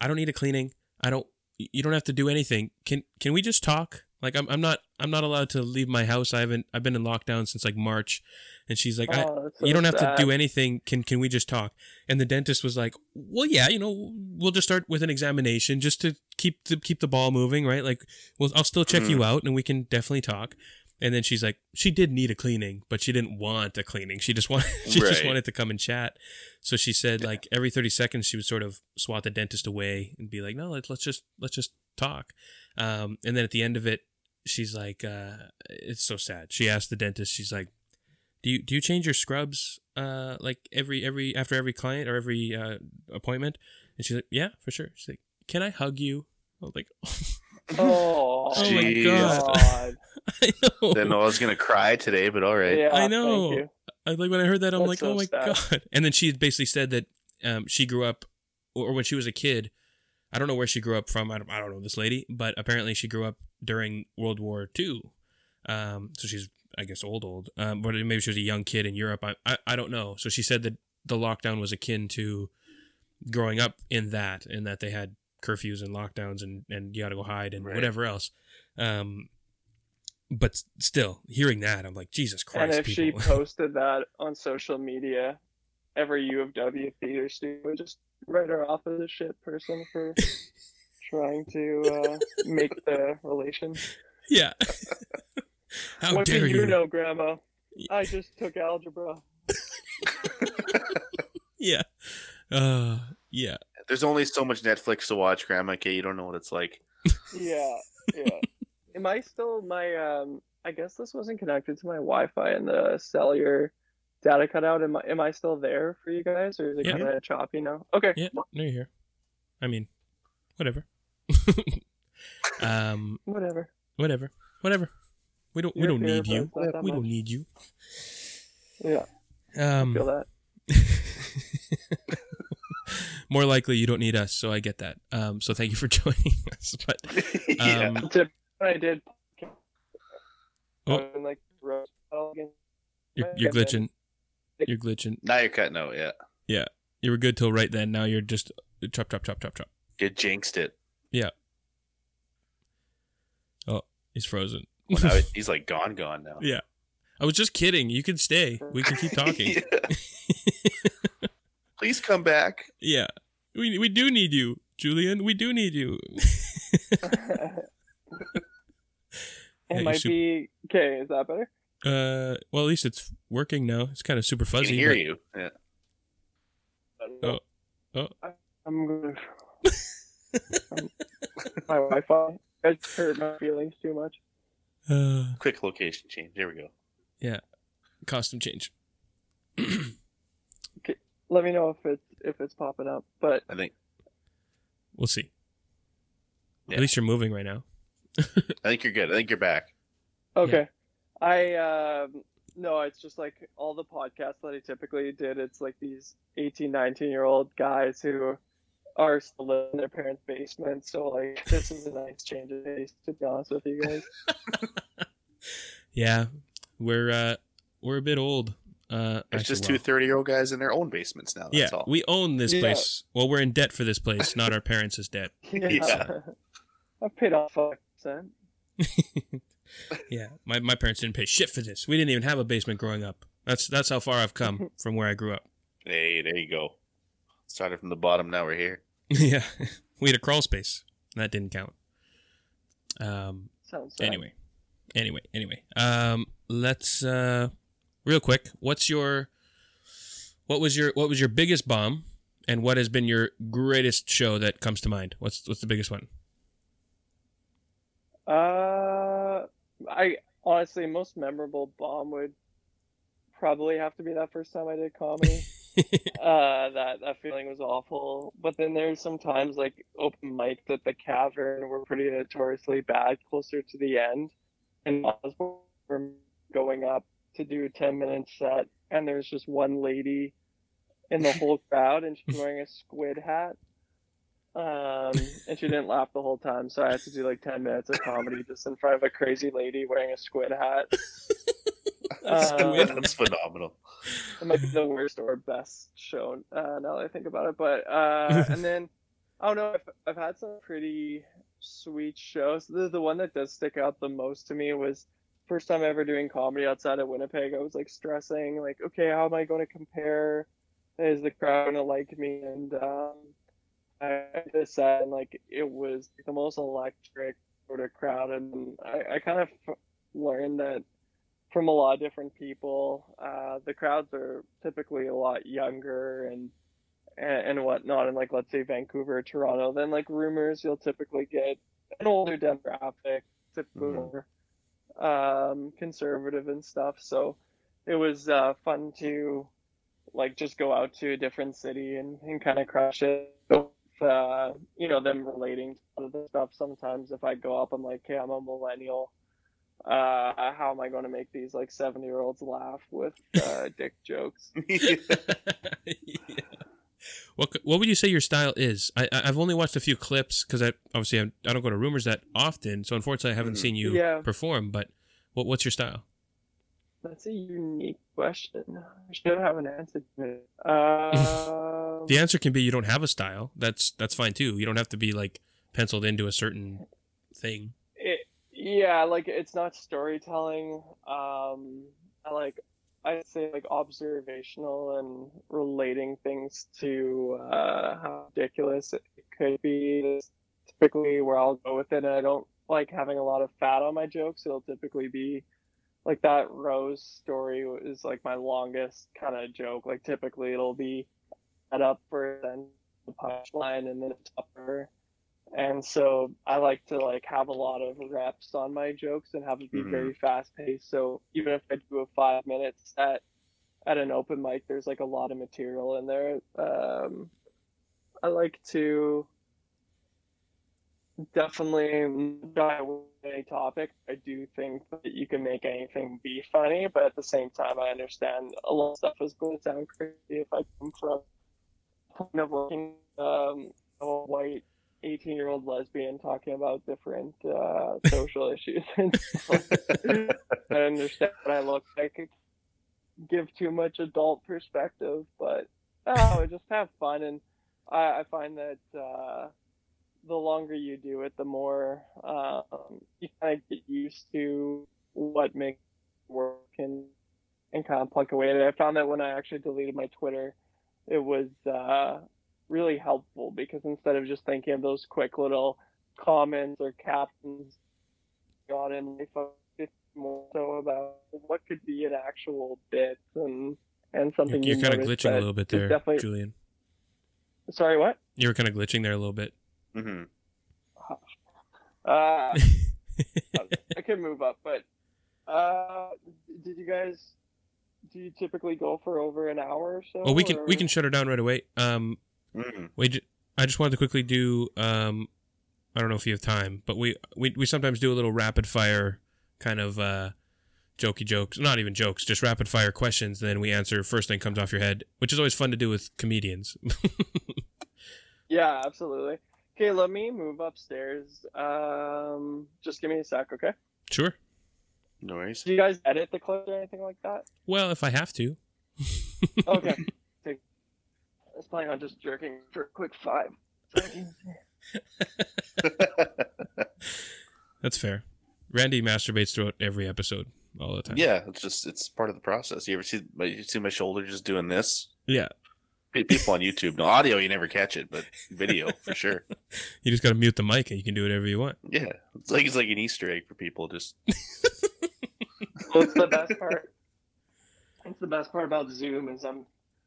Speaker 1: "I don't need a cleaning. I don't. You don't have to do anything. Can can we just talk? Like I'm I'm not I'm not allowed to leave my house. I haven't I've been in lockdown since like March." And she's like,
Speaker 3: Oh, so
Speaker 1: you don't have to do anything. Can can we just talk? And the dentist was like, well, yeah, you know, we'll just start with an examination just to keep the keep the ball moving, right? Like, well, I'll still check you out, and we can definitely talk. And then she's like, she did need a cleaning, but she didn't want a cleaning. She just wanted she just wanted to come and chat. So she said, like every thirty seconds, she would sort of swat the dentist away and be like, no, let's let's just let's just talk. Um, and then at the end of it, she's like, uh, it's so sad. She asked the dentist, she's like, do you do you change your scrubs uh like every every after every client or every uh appointment? And she's like, yeah, for sure. She's like, can I hug you? I was like,
Speaker 3: Oh,
Speaker 1: Oh my God.
Speaker 3: God.
Speaker 1: I know.
Speaker 2: Didn't know I was gonna cry today, but all right.
Speaker 3: Yeah,
Speaker 1: I know.
Speaker 3: Thank you.
Speaker 1: I like when I heard that, I'm
Speaker 3: That's
Speaker 1: like,
Speaker 3: so
Speaker 1: oh my
Speaker 3: sad.
Speaker 1: god! And then she basically said that um, she grew up, or when she was a kid, I don't know where she grew up from. I don't, I don't know this lady, but apparently she grew up during World War II. Um, so she's, I guess, old, old. Um, but maybe she was a young kid in Europe. I, I, I don't know. So she said that the lockdown was akin to growing up in that, in that they had curfews and lockdowns, and and you got to go hide and
Speaker 2: Right.
Speaker 1: whatever else. Um, but still, hearing that, I'm like, Jesus Christ!
Speaker 3: And if she posted that on social media, every U of W theater student would just write her off as a shit person for trying to uh, make the relation.
Speaker 1: Yeah. How
Speaker 3: what
Speaker 1: dare
Speaker 3: do you,
Speaker 1: you?
Speaker 3: know, Grandma? I just took algebra.
Speaker 1: Yeah. Uh, yeah.
Speaker 2: There's only so much Netflix to watch, Grandma. Okay, you don't know what it's like.
Speaker 3: Yeah, yeah. Am I still my um? I guess this wasn't connected to my Wi-Fi and the cellular data cut out. Am I am I still there for you guys, or is it
Speaker 1: Yeah.
Speaker 3: kind of choppy now? Okay.
Speaker 1: Yeah. No, you're here. I mean, whatever. um,
Speaker 3: Whatever.
Speaker 1: whatever. Whatever. We don't. We don't need you.
Speaker 3: it's not that
Speaker 1: We don't need you.
Speaker 3: Yeah,
Speaker 1: Um,
Speaker 3: feel that.
Speaker 1: more likely, you don't need us. So I get that. Um, so thank you for joining us. But
Speaker 2: yeah.
Speaker 1: um,
Speaker 3: Tip I did.
Speaker 1: Oh.
Speaker 3: Like roast battle again.
Speaker 1: you're, you're glitching. You're glitching.
Speaker 2: Now you're cutting out. Yeah. Yeah.
Speaker 1: You were good till right then. Now you're just chop, chop, chop, chop, chop.
Speaker 2: You jinxed it.
Speaker 1: He's frozen.
Speaker 2: Well, now he's like gone, gone now.
Speaker 1: Yeah. I was just kidding. You can stay. We can keep talking.
Speaker 2: Please come back.
Speaker 1: yeah. We we do need you, Julian. We do need you.
Speaker 3: it
Speaker 1: Yeah,
Speaker 3: might
Speaker 1: should-
Speaker 3: be okay. Is that better?
Speaker 1: Uh well at least it's working now. It's kind of super
Speaker 2: I
Speaker 1: fuzzy.
Speaker 2: can hear
Speaker 1: but-
Speaker 2: you. Yeah.
Speaker 1: Oh. Oh.
Speaker 3: I'm gonna. I'm- my Wi-Fi. It's hurt my feelings too much.
Speaker 1: Uh,
Speaker 2: Quick location change. There we go.
Speaker 1: Yeah, costume change. okay.
Speaker 3: Let me know if it's if it's popping up. But
Speaker 2: I think.
Speaker 1: We'll see.
Speaker 2: Yeah.
Speaker 1: At least you're moving right now.
Speaker 2: I think you're good. I think you're back.
Speaker 3: okay, I um no, it's just like all the podcasts that I typically did. It's like these 18, 19 year old guys who are still living in their parents' basement. So like this is a nice change of pace. To be honest with you guys.
Speaker 1: Yeah. We're uh we're a bit old. Uh
Speaker 2: It's
Speaker 1: actually,
Speaker 2: just
Speaker 1: well,
Speaker 2: two 30 year old guys in their own basements now.
Speaker 1: Yeah,
Speaker 2: all.
Speaker 1: we own this
Speaker 3: Yeah.
Speaker 1: place. Well, we're in debt for this place, not our parents' debt.
Speaker 2: Yeah.
Speaker 3: I've paid off five percent.
Speaker 1: Yeah, my, my parents didn't pay shit for this. We didn't even have a basement growing up. That's that's how far I've come from where I grew up.
Speaker 2: Hey, there you go. Started from the bottom. Now we're here.
Speaker 1: yeah, we had a crawl space. That didn't count. Um.
Speaker 3: Sounds sad.
Speaker 1: Anyway, anyway, anyway. Um. Let's uh, real quick. What's your what was your what was your biggest bomb, and what has been your greatest show that comes to mind? What's what's the biggest one?
Speaker 3: Uh, I honestly most memorable bomb would probably have to be that first time I did comedy. uh, that that feeling was awful. But then there's sometimes like open mics at the Cavern were pretty notoriously bad closer to the end, and we're going up to do a ten minute set, and there's just one lady in the whole crowd, and she's wearing a squid hat. Um, and she didn't laugh the whole time, so I had to do like ten minutes of comedy just in front of a crazy lady wearing a squid hat. Um,
Speaker 2: That's phenomenal.
Speaker 3: It might be the worst or best show uh, now that I think about it. But uh, and then I don't know. I've, I've had some pretty sweet shows. The the one that does stick out the most to me was first time ever doing comedy outside of Winnipeg. I was like stressing, like, okay, how am I going to compare? Is the crowd gonna like me? And um, I just said, like, it was the most electric sort of crowd, and I, I kind of learned that from a lot of different people. Uh, the crowds are typically a lot younger and, and and whatnot. And like let's say Vancouver or Toronto, then like rumors you'll typically get an older demographic, typically more um, conservative and stuff. So it was uh, fun to like just go out to a different city and, and kind of crush it. With, uh, you know, them relating to the stuff. Sometimes if I go up, I'm like, hey, I'm a millennial uh, how am I going to make these like 70 year olds laugh with uh, dick jokes?
Speaker 1: yeah. What what would you say your style is? I I've only watched a few clips because I obviously I, I don't go to rumors that often, so unfortunately I haven't
Speaker 2: Mhm.
Speaker 1: seen you
Speaker 3: Yeah.
Speaker 1: perform. But what what's your style?
Speaker 3: That's a unique question. I should have an answer to it. Um,
Speaker 1: The answer can be you don't have a style. That's that's fine too. You don't have to be like penciled into a certain thing.
Speaker 3: Yeah, like it's not storytelling. Um, I like I'd say like observational and relating things to uh, how ridiculous it could be. Is typically where I'll go with it, and I don't like having a lot of fat on my jokes. It'll typically be like that Rose story is like my longest kind of joke. Like typically it'll be set up for then the punchline and then a topper. And so I like to like have a lot of reps on my jokes and have it be
Speaker 2: Mhm.
Speaker 3: very fast paced. So even if I do a five minute set at an open mic, there's like a lot of material in there. Um, I like to definitely shy away any topic. I do think that you can make anything be funny, but at the same time, I understand a lot of stuff is going to sound crazy if I come from a point of looking um, a white 18 year old lesbian talking about different uh, social issues. and stuff like that. I understand what I look like. I give too much adult perspective, but oh, just have fun. And I, I find that uh, the longer you do it, the more um, you kind of get used to what makes it work and and kind of plug away at it. I found that when I actually deleted my Twitter, it was uh, really helpful because instead of just thinking of those quick little comments or captions got in life, I more so about what could be an actual bit and and
Speaker 1: You're,
Speaker 3: something
Speaker 1: you're
Speaker 3: you
Speaker 1: kind of glitching a little bit there,
Speaker 3: Definitely.
Speaker 1: Julian.
Speaker 3: Sorry, what?
Speaker 1: You were kind of glitching there a little bit.
Speaker 2: hmm
Speaker 3: Uh, I could move up, but uh, did you guys? Do you typically go for over an hour or so?
Speaker 1: Oh, we can we can shut her down right away. Um,
Speaker 2: hmm
Speaker 1: we ju- I just wanted to quickly do um, I don't know if you have time, but we we we sometimes do a little rapid fire kind of uh jokey jokes, not even jokes, just rapid fire questions. Then we answer first thing comes off your head, which is always fun to do with comedians.
Speaker 3: Yeah, absolutely. Okay, let me move upstairs. Um, just give me a sec, okay?
Speaker 1: sure.
Speaker 2: No worries.
Speaker 3: Do you guys edit the clips or anything like that?
Speaker 1: Well, if I have to.
Speaker 3: Okay. Take- I was planning on just jerking for a quick five.
Speaker 1: That's fair. Randy masturbates throughout every episode all the time.
Speaker 2: yeah, it's just it's part of the process. You ever see my you see my shoulder just doing this?
Speaker 1: Yeah.
Speaker 2: People on YouTube, no audio, you never catch it, but video for sure.
Speaker 1: You just got to mute the mic and you can do whatever you want.
Speaker 2: Yeah, it's like it's like an Easter egg for people. Just
Speaker 3: Well, it's the best part. It's the best part about Zoom is I'm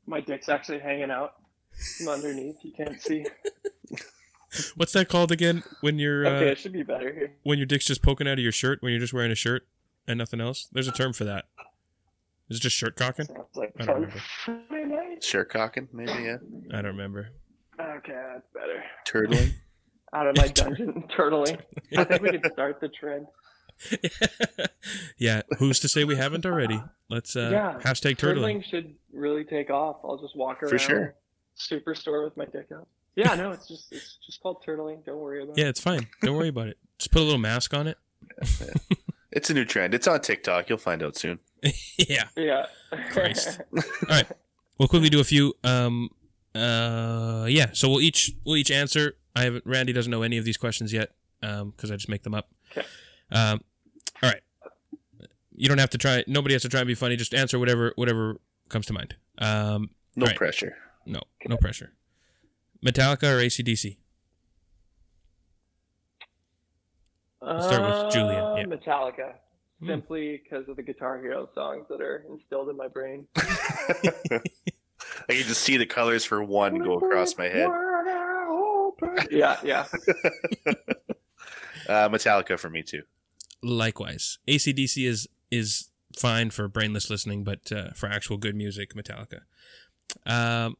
Speaker 3: my dick's actually hanging out from underneath. You can't see.
Speaker 1: What's that called again? When you're uh,
Speaker 3: Okay, it should be better here.
Speaker 1: when your dick's just poking out of your shirt when you're just wearing a shirt and nothing else. There's a term for that. Is it just shirt cocking?
Speaker 3: Sounds like
Speaker 1: I don't
Speaker 3: fun Friday night.
Speaker 2: Shirt cocking, maybe, yeah.
Speaker 1: I don't remember.
Speaker 3: Okay, that's better.
Speaker 2: Turtling.
Speaker 3: Out of my dungeon, turtling. I think we can start the trend.
Speaker 1: yeah, who's to say we haven't already? Let's uh
Speaker 3: Yeah,
Speaker 1: hashtag turtling.
Speaker 3: Turtling should really take off. I'll just walk around
Speaker 2: For sure.
Speaker 3: Superstore with my dick out. Yeah, no, it's just it's just called turtling. Don't worry about
Speaker 1: Yeah,
Speaker 3: it.
Speaker 1: Yeah, it's fine. Don't worry about it. Just put a little mask on it.
Speaker 2: It's a new trend. It's on TikTok. You'll find out soon.
Speaker 1: yeah.
Speaker 3: Yeah.
Speaker 1: Christ. All right. We'll quickly do a few. Um. Uh. Yeah. So we'll each we'll each answer. I haven't. Randy doesn't know any of these questions yet. Um. Because I just make them up.
Speaker 3: Okay.
Speaker 1: Um. All right. You don't have to try. Nobody has to try and be funny. Just answer whatever whatever comes to mind. Um.
Speaker 2: No
Speaker 1: Right.
Speaker 2: pressure.
Speaker 1: No. No pressure. Metallica or ACDC?
Speaker 3: We'll
Speaker 1: start with Julian, yeah.
Speaker 3: Metallica.
Speaker 1: Hmm.
Speaker 3: Simply because of the Guitar Hero songs that are instilled in my brain.
Speaker 2: I can just see the colors for one go across my head.
Speaker 3: Yeah, yeah.
Speaker 2: Uh, Metallica for me too.
Speaker 1: Likewise, ACDC is is fine for brainless listening, but uh, for actual good music, Metallica. Um,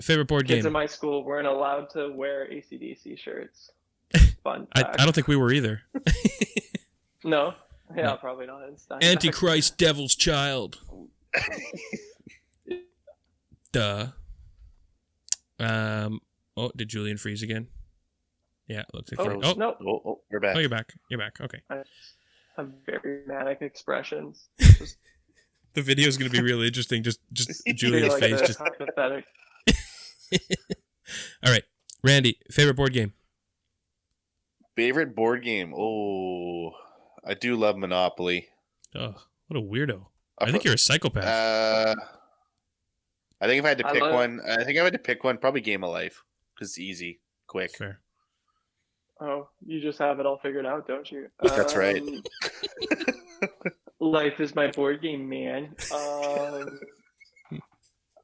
Speaker 1: favorite board
Speaker 3: Kids in my school weren't allowed to wear ACDC shirts. Fun.
Speaker 1: I,
Speaker 3: fact.
Speaker 1: I don't think we were either.
Speaker 3: No. Yeah,
Speaker 1: No.
Speaker 3: probably not. in
Speaker 1: Antichrist, Devil's Child. Duh. Um. Oh, did Julian freeze again? Yeah, it looks like.
Speaker 3: Oh,
Speaker 1: he- oh,
Speaker 3: no.
Speaker 2: Oh, oh, we're back.
Speaker 1: oh, you're back. You're back. Okay.
Speaker 3: I have very manic expressions.
Speaker 1: The video is going to be really interesting. Just, just Julia's
Speaker 3: Like
Speaker 1: face. Just
Speaker 3: hypothetic.
Speaker 1: all right. Randy, favorite board game?
Speaker 2: Favorite board game? Oh, I do love Monopoly.
Speaker 1: Oh, what a weirdo! I think you're a psychopath.
Speaker 2: Uh, I think if I had to
Speaker 3: I
Speaker 2: pick
Speaker 3: love-
Speaker 2: one, I think if I had to pick one, probably Game of Life because it's easy, quick.
Speaker 1: Fair.
Speaker 3: Oh, you just have it all figured out, don't you?
Speaker 2: That's right.
Speaker 3: Um, Life is my board game, man. Um,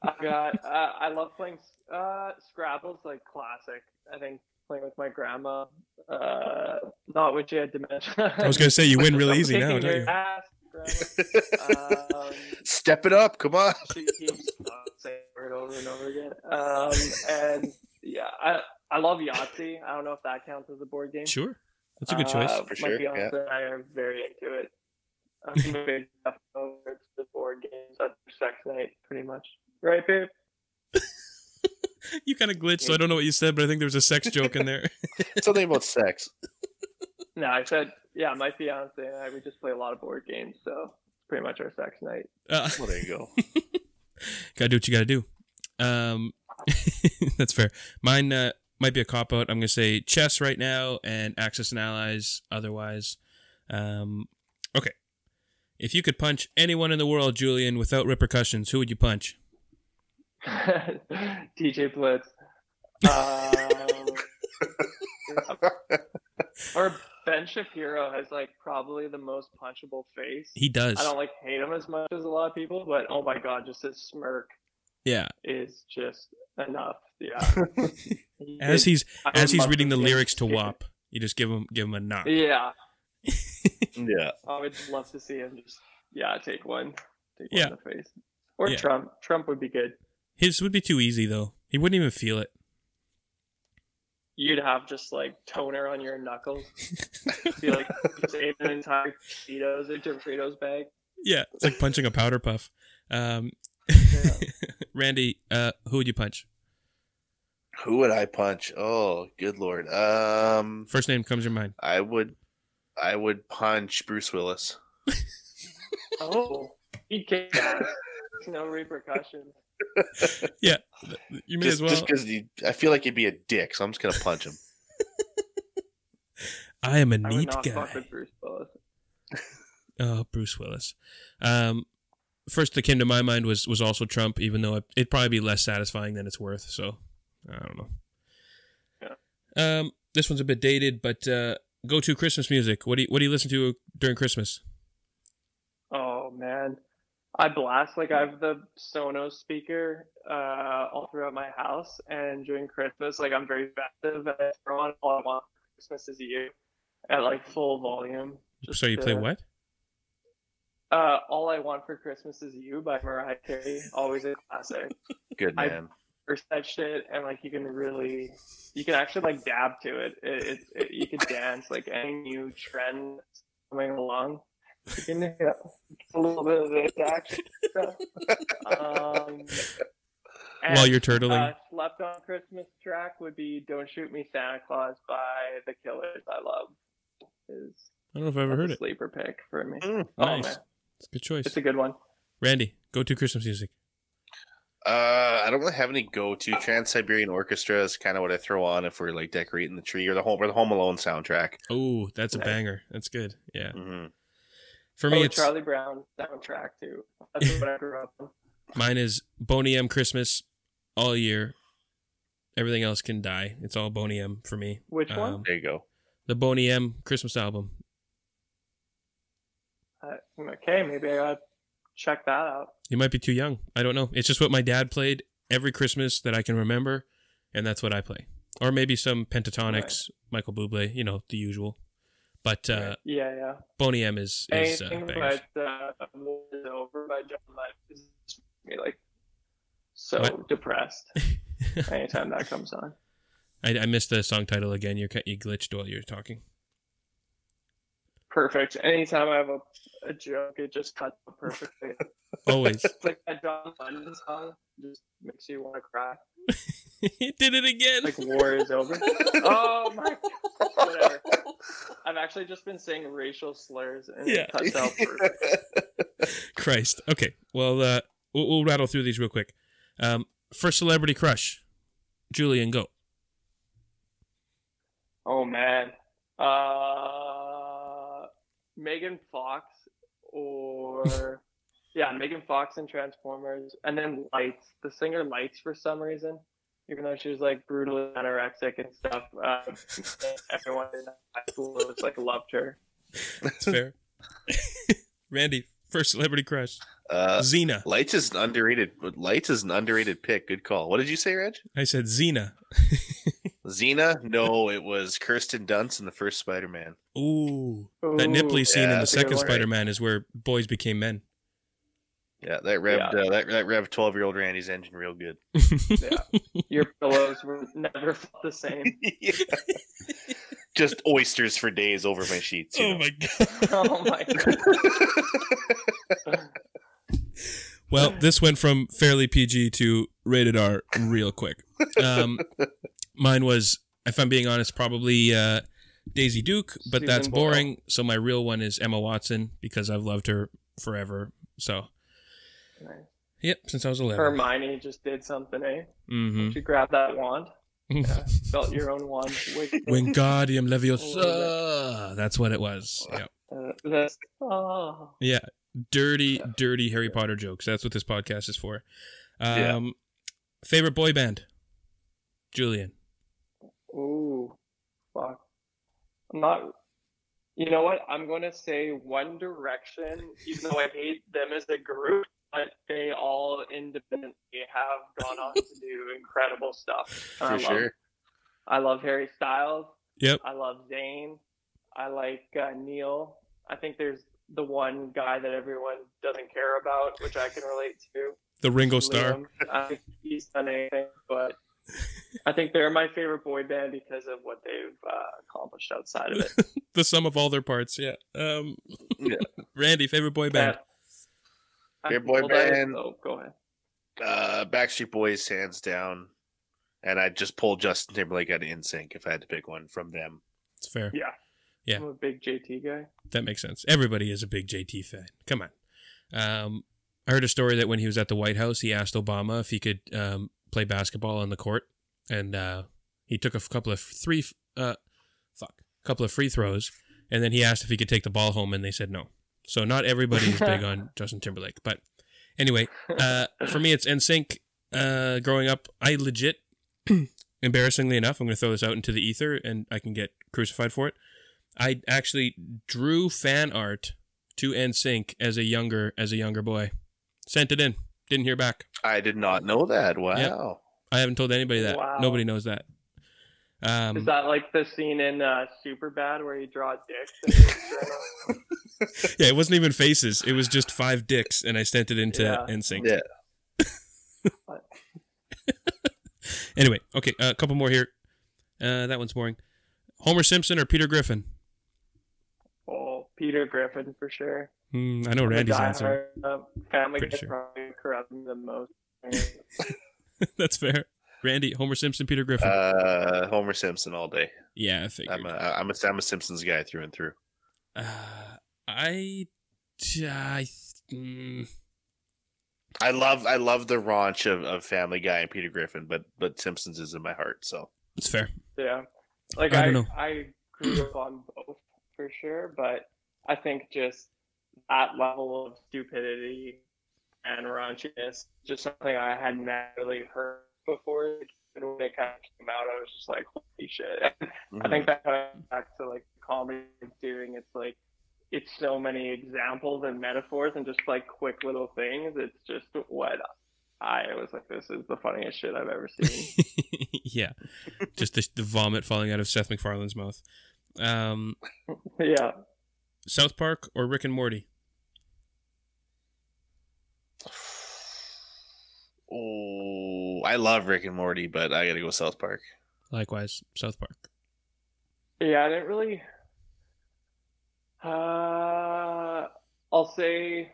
Speaker 3: I got. Uh, I love playing uh, Scrabble's like classic. I think playing with my grandma. Uh, not when she had dementia.
Speaker 1: I was going to say you win really
Speaker 3: I'm
Speaker 1: easy now, don't you?
Speaker 3: ass, Um,
Speaker 2: Step it up, come on.
Speaker 3: she keeps uh, saying the word over and over again. Um, and yeah, I I love Yahtzee. I don't know if that counts as a board game.
Speaker 1: Sure, that's a good choice.
Speaker 3: Uh,
Speaker 2: For
Speaker 3: my
Speaker 2: sure,
Speaker 3: fiance
Speaker 2: yeah.
Speaker 3: and I are very into it. I'm a big over the board games at sex night, pretty much. Right, babe?
Speaker 1: You kind of glitched, so I don't know what you said, but I think there was a sex joke in there.
Speaker 2: Something about sex.
Speaker 3: No, I said, yeah, my fiance and I, we just play a lot of board games, so it's pretty much our sex night.
Speaker 1: Uh,
Speaker 2: Well, there you go.
Speaker 1: gotta do what you gotta do. Um, that's fair. Mine uh, might be a cop out. I'm gonna say chess right now and Axis and Allies. Otherwise, um, okay. If you could punch anyone in the world, Julian, without repercussions, who would you punch?
Speaker 3: DJ Blitz. Um, or Ben Shapiro has like probably the most punchable face.
Speaker 1: He does.
Speaker 3: I don't like hate him as much as a lot of people, but oh my god, just his smirk
Speaker 1: Yeah.
Speaker 3: is just enough. Yeah.
Speaker 1: As he's
Speaker 3: I
Speaker 1: as he's reading the lyrics to
Speaker 3: skate.
Speaker 1: WAP, you just give him give him a knock.
Speaker 3: Yeah,
Speaker 2: yeah.
Speaker 3: I would love to see him just yeah take one, take
Speaker 1: Yeah.
Speaker 3: one in the face. Or
Speaker 1: Yeah.
Speaker 3: Trump. Trump would be good.
Speaker 1: His would be too easy though. He wouldn't even feel it.
Speaker 3: You'd have just like toner on your knuckles. be like just ate an entire Cheetos or Doritos bag.
Speaker 1: Yeah, it's like punching a powder puff. Um, Randy, uh, who would you punch?
Speaker 2: Who would I punch? Oh, good lord. Um,
Speaker 1: First name comes to your mind.
Speaker 2: I would, I would punch Bruce Willis.
Speaker 3: Oh, he'd kick ass. No repercussions.
Speaker 1: Yeah, you may
Speaker 2: Just,
Speaker 1: as well.
Speaker 2: just because I feel like he'd be a dick, so I'm just gonna punch him.
Speaker 1: I am a
Speaker 3: I would
Speaker 1: neat
Speaker 3: not fuck
Speaker 1: guy.
Speaker 3: with Bruce Willis.
Speaker 1: Oh, Bruce Willis. Um, first that came to my mind was was also Trump, even though it, it'd probably be less satisfying than it's worth. So I don't know. Yeah. Um, this one's a bit dated, but uh, go to Christmas music. What do you what do you listen to during Christmas?
Speaker 3: Oh man, I blast like I have the Sonos speaker uh, all throughout my house, and during Christmas, like I'm very festive, and I throw on all I want Christmas is you at like full volume.
Speaker 1: so you play what?
Speaker 3: Uh, All I Want for Christmas Is You by Mariah Carey, always a classic.
Speaker 2: Good
Speaker 3: I-
Speaker 2: man.
Speaker 3: First that shit, and like you can really, you can actually like dab to it. It, it, it you can dance like any new trend coming along. You can yeah, a little bit of this action stuff. Um,
Speaker 1: While you're turtling.
Speaker 3: uh, slept on Christmas track would be "Don't Shoot Me, Santa Claus" by The Killers. I love. Is
Speaker 1: I don't know if I've ever heard
Speaker 3: a
Speaker 1: it.
Speaker 3: sleeper pick for me.
Speaker 2: Mm.
Speaker 3: Oh
Speaker 1: Nice.
Speaker 3: man,
Speaker 1: It's a good choice.
Speaker 3: it's a good one.
Speaker 1: Randy, go to Christmas music.
Speaker 2: Uh, I don't really have any go-to. Trans Siberian Orchestra is kind of what I throw on if we're like decorating the tree or the home or the Home Alone soundtrack.
Speaker 1: Oh, that's a banger. That's good. Yeah.
Speaker 2: hmm
Speaker 1: For me,
Speaker 3: oh,
Speaker 1: it's
Speaker 3: Charlie Brown soundtrack too. That's what I grew up on.
Speaker 1: mine is Boney M Christmas all year. Everything else can die. It's all Boney M for me.
Speaker 3: Which one?
Speaker 1: Um,
Speaker 2: There you go.
Speaker 1: The Boney M Christmas album.
Speaker 3: Uh, okay, maybe I gotta check that out.
Speaker 1: You might be too young. I don't know. It's just what my dad played every Christmas that I can remember, and that's what I play. Or maybe some Pentatonix, Michael Bublé, you know, the usual. But uh,
Speaker 3: Yeah, yeah.
Speaker 1: Boney M is is uh,
Speaker 3: Anything
Speaker 1: bangers.
Speaker 3: but uh, Over by John Lennon is me like so
Speaker 1: What?
Speaker 3: depressed anytime that comes on.
Speaker 1: I, I missed the song title again. You you glitched while you were talking.
Speaker 3: Perfect. Anytime I have a, a joke, it just cuts out perfectly.
Speaker 1: Always.
Speaker 3: it's like that John Lennon song just makes you want to cry.
Speaker 1: he did it again.
Speaker 3: Like war is over. oh my god. Whatever. I've actually just been saying racial slurs and
Speaker 1: Yeah.
Speaker 3: it cuts out perfect.
Speaker 1: Christ. Okay. Well, uh, we'll, we'll rattle through these real quick. Um, first celebrity crush, Julian. Go.
Speaker 3: Oh man. Uh Megan Fox or yeah, Megan Fox in Transformers and then Lights. The singer Lights for some reason. Even though she was like brutally anorexic and stuff, uh, everyone in high school was like loved her.
Speaker 1: That's fair. Randy, first celebrity crush,
Speaker 2: Uh,
Speaker 1: Xena.
Speaker 2: Lights is an underrated. Lights is an underrated pick. Good call. What did you say, Reg?
Speaker 1: I said Xena.
Speaker 2: Xena? No, it was Kirsten Dunst in the first Spider-Man.
Speaker 1: Ooh, that
Speaker 3: Ooh,
Speaker 1: nipply scene in the
Speaker 3: that's a good
Speaker 1: second. Spider-Man is where boys became men.
Speaker 2: Yeah, that revved uh, that that revved twelve-year-old Randy's engine real good.
Speaker 3: Yeah. Your pillows were never felt the same.
Speaker 2: Just oysters for days over my sheets.
Speaker 1: Oh
Speaker 2: know?
Speaker 1: my god.
Speaker 3: Oh my god.
Speaker 1: Well, this went from fairly PG to rated R real quick. Um, mine was, if I'm being honest, probably uh, Daisy Duke, but
Speaker 3: Susan
Speaker 1: that's
Speaker 3: Boyle.
Speaker 1: boring. So my real one is Emma Watson because I've loved her forever. So,
Speaker 3: Nice.
Speaker 1: yep, since I was 11.
Speaker 3: Hermione just did something, eh?
Speaker 1: Mm-hmm.
Speaker 3: She grabbed that wand. Yeah, felt your own wand.
Speaker 1: Wingardium Leviosa. That's what it was. Yep.
Speaker 3: Uh, that's, oh.
Speaker 1: Yeah. Dirty, dirty Harry Potter jokes. That's what this podcast is for. Um,
Speaker 2: Yeah.
Speaker 1: Favorite boy band? Julian.
Speaker 3: Ooh, fuck. I'm not. You know what? I'm going to say One Direction, even though I hate them as a group, but they all independently have gone on to do incredible stuff.
Speaker 2: For
Speaker 3: I love,
Speaker 2: sure.
Speaker 3: I love Harry Styles.
Speaker 1: Yep.
Speaker 3: I love Zayn. I like uh, Niall. I think there's the one guy that everyone doesn't care about, which I can relate to.
Speaker 1: The Ringo Starr.
Speaker 3: Liam. I think he's done anything, but I think they're my favorite boy band because of what they've uh, accomplished outside of it.
Speaker 1: the sum of all their parts. Yeah. Um,
Speaker 2: Yeah.
Speaker 1: Randy, favorite boy band.
Speaker 3: Yeah.
Speaker 2: Favorite boy
Speaker 3: Well, that is-
Speaker 2: band.
Speaker 3: Oh, go ahead.
Speaker 2: Uh, Backstreet Boys, hands down. And I'd just pull Justin Timberlake out of NSYNC if I had to pick one from them.
Speaker 1: It's fair.
Speaker 3: Yeah.
Speaker 1: Yeah.
Speaker 3: I'm a big JT guy.
Speaker 1: That makes sense. Everybody is a big JT fan. Come on. Um, I heard a story that when he was at the White House, he asked Obama if he could um, play basketball on the court, and uh, he took a couple of three, uh, fuck, couple of free throws, and then he asked if he could take the ball home, and they said no. So not everybody is big on Justin Timberlake, but anyway, uh, for me, it's NSYNC. Uh, growing up, I legit, embarrassingly enough, I'm going to throw this out into the ether, and I can get crucified for it. I actually drew fan art to NSYNC as a younger as a younger boy. Sent it in. Didn't hear back.
Speaker 2: I did not know that. Wow.
Speaker 1: I haven't told anybody that.
Speaker 3: Wow.
Speaker 1: Nobody knows that. Um,
Speaker 3: Is that like the scene in uh, Super Bad where you draw dicks?
Speaker 1: Yeah, it wasn't even faces. It was just five dicks, and I sent it into
Speaker 3: Yeah.
Speaker 1: NSYNC.
Speaker 2: Yeah.
Speaker 1: Anyway, okay, a couple more here. Uh, that one's boring. Homer Simpson or Peter Griffin?
Speaker 3: Peter Griffin for sure.
Speaker 1: Hmm, I know Randy's answer.
Speaker 3: diehard, uh, family
Speaker 1: Pretty
Speaker 3: Guy
Speaker 1: sure.
Speaker 3: probably corrupt me the most.
Speaker 1: That's fair. Randy, Homer Simpson, Peter Griffin.
Speaker 2: Uh, Homer Simpson all day.
Speaker 1: yeah, I figured.
Speaker 2: I'm a I'm a I'm a Simpsons guy through and through.
Speaker 1: Uh, I, I, mm,
Speaker 2: I love I love the raunch of, of Family Guy and Peter Griffin, but but Simpsons is in my heart. So
Speaker 1: it's fair.
Speaker 3: Yeah. Like
Speaker 1: I
Speaker 3: I,
Speaker 1: don't know.
Speaker 3: I, grew up on both for sure, but I think just that level of stupidity and raunchiness, just something I had never really heard before. And when it kind of came out, I was just like, holy shit. I
Speaker 2: Mm-hmm.
Speaker 3: think that comes back to like comedy doing. It's like, it's so many examples and metaphors and just like quick little things. It's just what I was like, this is the funniest shit I've ever seen.
Speaker 1: yeah, just the, the vomit falling out of Seth MacFarlane's mouth. Um,
Speaker 3: yeah.
Speaker 1: South Park or Rick and Morty?
Speaker 2: Oh, I love Rick and Morty, but I gotta go South Park.
Speaker 1: Likewise, South Park.
Speaker 3: Yeah, I didn't really. Uh, I'll say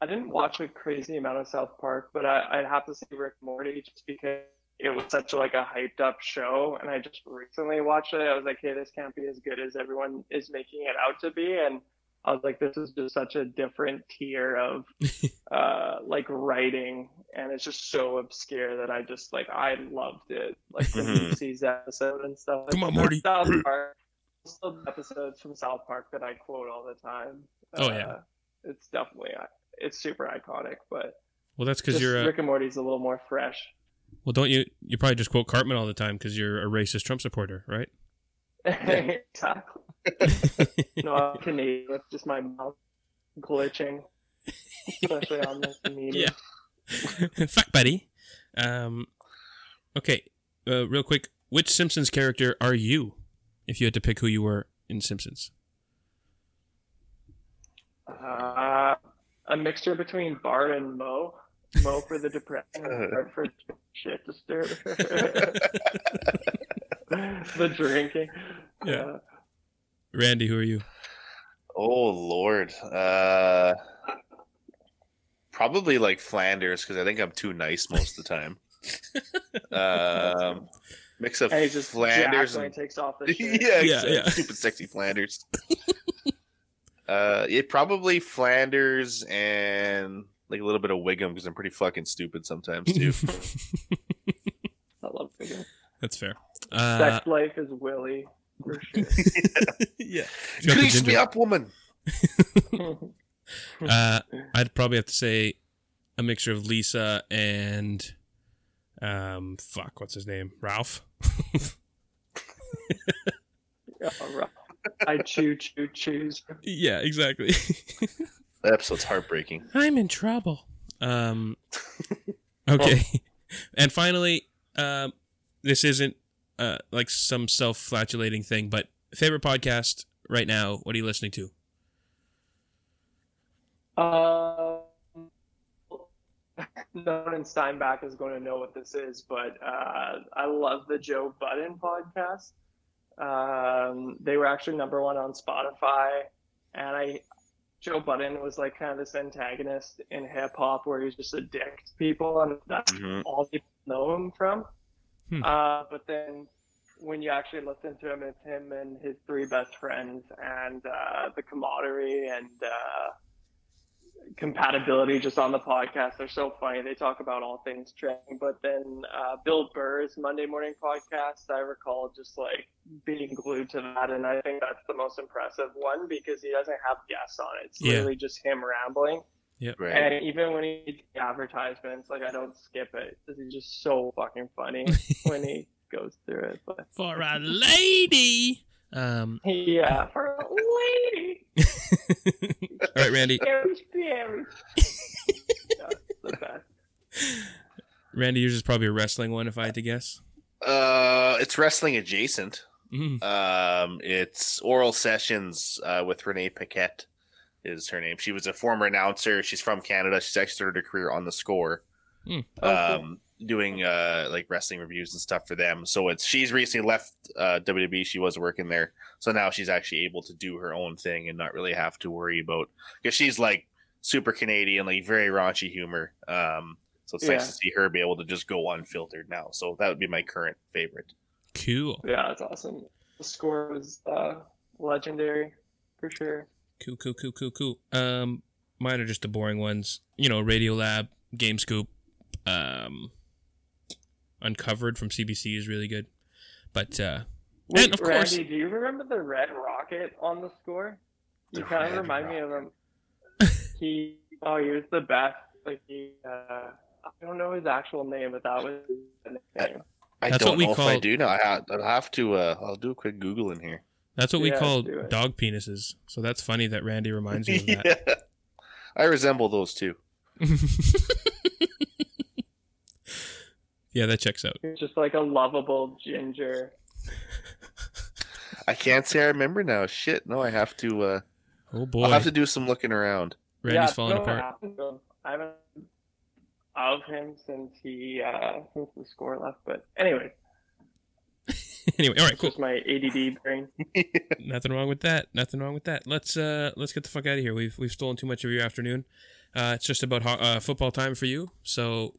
Speaker 3: I didn't watch a crazy amount of South Park, but I, I'd have to say Rick and Morty just because it was such like a hyped up show, and I just recently watched it. I was like, hey, this can't be as good as everyone is making it out to be, and I was like, this is just such a different tier of uh, like writing, and it's just so obscure that I just like I loved it, like the
Speaker 2: Mhm.
Speaker 3: Lucy's episode and stuff.
Speaker 1: Come on,
Speaker 3: Like,
Speaker 1: Morty.
Speaker 3: South Park, still episodes from South Park that I quote all the time.
Speaker 1: Oh, yeah.
Speaker 3: Uh, it's definitely it's super iconic, but
Speaker 1: Well, that's because you're a,
Speaker 3: Rick and Morty's a little more fresh.
Speaker 1: Well. Don't you? You probably just quote Cartman all the time because you're a racist Trump supporter, right?
Speaker 3: exactly. No, I'm Canadian. It's just my mouth glitching, especially on this meeting.
Speaker 1: Yeah. Fuck, buddy. Um, okay, uh, real quick. Which Simpsons character are you? If you had to pick who you were in Simpsons.
Speaker 3: Uh, a mixture between Bart and Moe. Moe for the depression, and Bart for shit disturber. the drinking.
Speaker 1: Yeah.
Speaker 3: Uh,
Speaker 1: Randy, who are you?
Speaker 2: Oh Lord, uh, probably like Flanders because I think I'm too nice most of the time. um, mix of
Speaker 3: and he's just
Speaker 2: Flanders
Speaker 3: Flanders
Speaker 2: and
Speaker 3: takes off the shirt.
Speaker 2: yeah,
Speaker 1: Yeah,
Speaker 2: exactly.
Speaker 1: yeah.
Speaker 2: stupid sexy Flanders. uh, it probably Flanders and like a little bit of Wiggum because I'm pretty fucking stupid sometimes too.
Speaker 3: I love it.
Speaker 1: That's fair. Uh,
Speaker 3: Sex life is Willie For sure.
Speaker 1: yeah. He's got the
Speaker 2: Grease me up, woman.
Speaker 1: Uh, I'd probably have to say a mixture of Lisa and um, fuck, what's his name? Ralph.
Speaker 3: Yeah, right. I choo choo choose.
Speaker 1: yeah, exactly.
Speaker 2: That episode's heartbreaking.
Speaker 1: I'm in trouble. Um, okay, and finally, um, this isn't uh, like some self-flatulating thing, but favorite podcast right now. What are you listening to?
Speaker 3: Um, no one in Steinbach is going to know what this is, but uh, I love the Joe Budden podcast. Um, they were actually number one on Spotify, and I Joe Budden was like kind of this antagonist in hip hop where he's just a dick to people, and that's
Speaker 2: Mhm.
Speaker 3: all people know him from.
Speaker 1: Hmm.
Speaker 3: Uh, but then when you actually listen to him, it's him and his three best friends, and uh, the camaraderie and uh, compatibility just on the podcast. They're so funny. They talk about all things trending. But then uh, Bill Burr's Monday morning podcast, I recall just like being glued to that, and I think that's the most impressive one because he doesn't have guests on it. It's
Speaker 1: Yeah.
Speaker 3: literally just him rambling.
Speaker 2: Right.
Speaker 3: And even when he did the advertisements, like I don't skip it because he's just so fucking funny when he goes through it. But
Speaker 1: For a lady. Um,
Speaker 3: yeah, for a lady,
Speaker 1: all right, Randy.
Speaker 3: very scary. yeah, it's the best.
Speaker 1: Randy, yours is probably a wrestling one, if I had to guess.
Speaker 2: Uh, it's wrestling adjacent.
Speaker 1: Mhm.
Speaker 2: Um, it's Oral Sessions uh, with Renee Paquette is her name. She was a former announcer. She's from Canada. She's actually started her career on the score,
Speaker 3: Okay.
Speaker 2: um, doing uh, like wrestling reviews and stuff for them. So it's she's recently left uh, WWE. She was working there, so now she's actually able to do her own thing and not really have to worry about because she's like super Canadian, like very raunchy humor. Um, so it's
Speaker 3: Yeah.
Speaker 2: nice to see her be able to just go unfiltered now. So that would be my current favorite.
Speaker 1: Cool.
Speaker 3: Yeah, that's awesome. The score was uh, legendary for sure.
Speaker 1: Cool, cool, cool, cool, cool. Um, mine are just the boring ones. You know, Radio Lab, Game Scoop, um, Uncovered from CBC is really good. But uh,
Speaker 3: Wait,
Speaker 1: And of course-
Speaker 3: Randy, do you remember the red rocket on the score? You
Speaker 2: The
Speaker 3: kind of
Speaker 2: Red
Speaker 3: remind me of him. He oh, he was the best. Like he, uh, I don't know his actual name, but that was his nickname.
Speaker 2: I
Speaker 1: That's
Speaker 2: don't
Speaker 1: what we
Speaker 2: know if I do now. I have, I'll have to. Uh, I'll do a quick Google in here.
Speaker 1: that's what we
Speaker 3: Yeah,
Speaker 1: call
Speaker 3: do
Speaker 1: dog penises. So that's funny that Randy reminds you of that.
Speaker 2: yeah. I resemble those too.
Speaker 1: yeah, that checks out.
Speaker 3: He's just like a lovable ginger.
Speaker 2: I can't say I remember now. Shit, no, I have to. Uh,
Speaker 1: Oh boy,
Speaker 2: I'll have to do some looking around.
Speaker 1: Randy's
Speaker 3: yeah,
Speaker 1: falling apart.
Speaker 3: happened to him? I haven't of him since he uh since the score left. But anyway,
Speaker 1: anyway, all right, cool.
Speaker 3: just my ADD brain.
Speaker 1: Nothing wrong with that. Nothing wrong with that. Let's uh let's get the fuck out of here. We've we've stolen too much of your afternoon. Uh, it's just about ho- uh, football time for you. So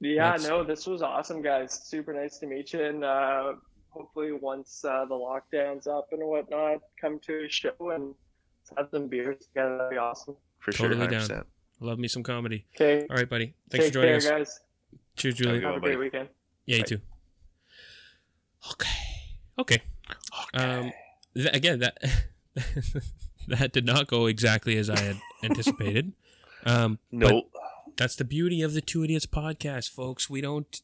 Speaker 3: Yeah,
Speaker 1: That's-
Speaker 3: no, this was awesome, guys. Super nice to meet you, and uh, hopefully once uh, the lockdown's up and whatnot, come to a show and have some beers together. That'd be awesome.
Speaker 2: For
Speaker 1: Totally
Speaker 2: sure,
Speaker 1: down.
Speaker 2: 100%.
Speaker 1: love me some comedy.
Speaker 3: Okay,
Speaker 1: All right, buddy. Thanks
Speaker 3: take
Speaker 1: for joining
Speaker 3: care,
Speaker 1: us.
Speaker 3: guys.
Speaker 1: Cheers, Julie.
Speaker 2: good
Speaker 3: Have a
Speaker 2: one, buddy.
Speaker 3: great weekend.
Speaker 1: Yeah, you too. Okay. Okay. Um, th- again, that that did not go exactly as I had anticipated. Um, but
Speaker 2: No,
Speaker 1: that's the beauty of the Two Idiots podcast, folks. We don't,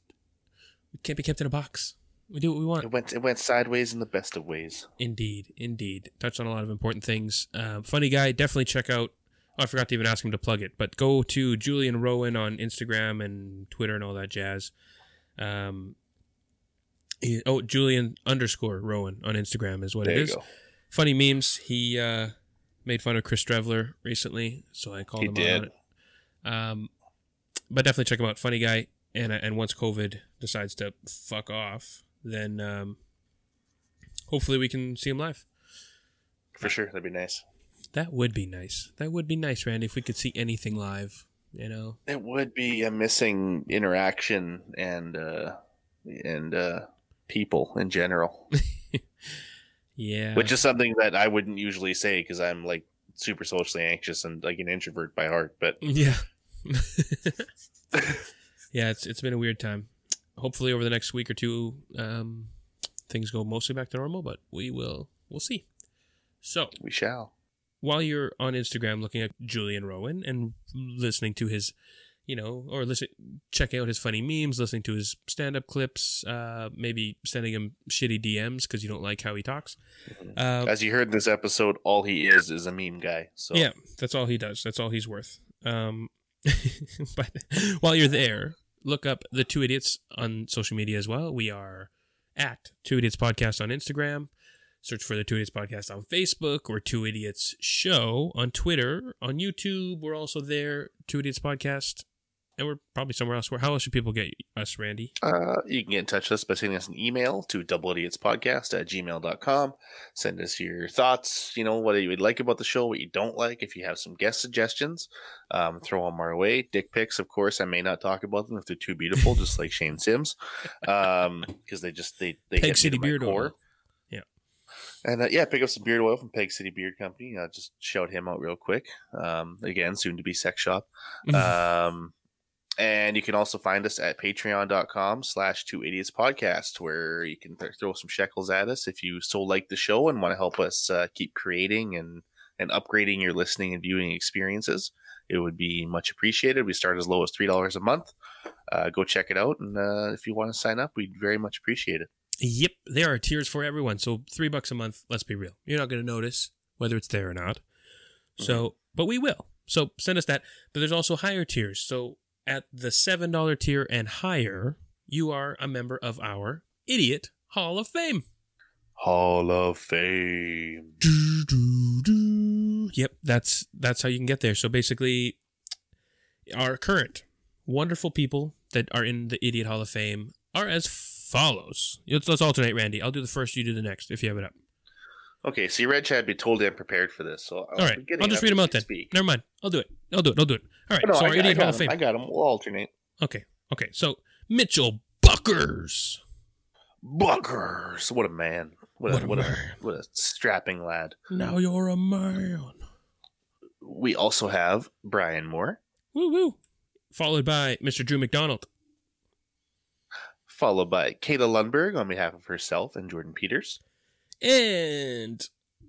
Speaker 1: we can't be kept in a box. We do what we want.
Speaker 2: it went it went sideways in the best of ways.
Speaker 1: Indeed, indeed. Touched on a lot of important things. Um, funny guy. Definitely check out. Oh, I forgot to even ask him to plug it, but go to Julian Rowan on Instagram and Twitter and all that jazz. Um, he- oh, Julian underscore Rowan on Instagram is what
Speaker 2: There
Speaker 1: it
Speaker 2: you
Speaker 1: is.
Speaker 2: go.
Speaker 1: Funny memes. He uh, made fun of Chris Drevler recently, so I called
Speaker 2: He
Speaker 1: him
Speaker 2: did.
Speaker 1: on it. Um, but definitely check him out. Funny guy. And uh, and once COVID decides to fuck off, then um, hopefully we can see him live.
Speaker 2: For sure, that'd be nice.
Speaker 1: That would be nice. That would be nice, Randy, if we could see anything live. You know,
Speaker 2: It would be a missing interaction and uh, and uh, people in general,
Speaker 1: yeah.
Speaker 2: which is something that I wouldn't usually say because I'm like super socially anxious and like an introvert by heart. But
Speaker 1: yeah, yeah. It's it's been a weird time. Hopefully, over the next week or two, um, things go mostly back to normal. But we will. We'll see. So
Speaker 2: we shall.
Speaker 1: while you're on Instagram looking at Julian Rowan and listening to his, you know, or listen, checking out his funny memes, listening to his stand-up clips, uh, maybe sending him shitty DMs because you don't like how he talks. Uh,
Speaker 2: As you heard in this episode, all he is is a meme guy. So
Speaker 1: Yeah, that's all he does. That's all he's worth. Um, but while you're there, look up the Two Idiots on social media as well. We are at Two Idiots Podcast on Instagram. Search for the Two Idiots Podcast on Facebook or Two Idiots Show on Twitter. On YouTube, we're also there, Two Idiots Podcast. And we're probably somewhere else. Where How else should people get us, Randy?
Speaker 2: Uh, you can get in touch with us by sending us an email to doubleidiotspodcast at gmail.com. Send us your thoughts, you know, what you would like about the show, what you don't like. If you have some guest suggestions, um, throw them our way. Dick pics, of course, I may not talk about them if they're too beautiful, just like Shane Sims, um, because they just, they, they
Speaker 1: Peg
Speaker 2: hit
Speaker 1: City Beard
Speaker 2: core.
Speaker 1: Oil. Yeah.
Speaker 2: And uh, yeah, pick up some beard oil from Peg City Beard Company. Uh, just shout him out real quick. Um, again, soon to be sex shop. um, and you can also find us at patreon.com slash two idiots podcast where you can th- throw some shekels at us if you so like the show and want to help us uh, keep creating and and upgrading your listening and viewing experiences it would be much appreciated we start as low as three dollars a month uh, go check it out and uh, if you want to sign up we'd very much appreciate it
Speaker 1: Yep, there are tiers for everyone. So three bucks a month. Let's be real. You're not going to notice whether it's there or not. So, but we will. So send us that. But there's also higher tiers. So at the seven dollar tier and higher, you are a member of our Idiot Hall of Fame.
Speaker 2: Hall of Fame. Do, do, do.
Speaker 1: Yep, that's that's how you can get there. So basically, our current wonderful people that are in the Idiot Hall of Fame are as follows. Let's, let's alternate, Randy. I'll do the first, you do the next, if you have it up.
Speaker 2: Okay, see, Red Chad be totally unprepared for this, so
Speaker 1: All right, I'll just read them out then.
Speaker 2: Speak.
Speaker 1: Never mind. I'll do it. I'll do it. I'll do it. All right.
Speaker 2: Oh, no,
Speaker 1: so
Speaker 2: I,
Speaker 1: our Idiot Hall of. Fame.
Speaker 2: I got him. We'll alternate.
Speaker 1: Okay. Okay. So Mitchell Buckers.
Speaker 2: Buckers. What a man. What,
Speaker 1: What
Speaker 2: a,
Speaker 1: a
Speaker 2: what, a,
Speaker 1: man.
Speaker 2: what a strapping lad.
Speaker 1: Now you're a man.
Speaker 2: We also have Brian Moore,
Speaker 1: Woo woo. Followed by Mr. Drew McDonald.
Speaker 2: followed by Kayla Lundberg on behalf of herself and Jordan Peters.
Speaker 1: And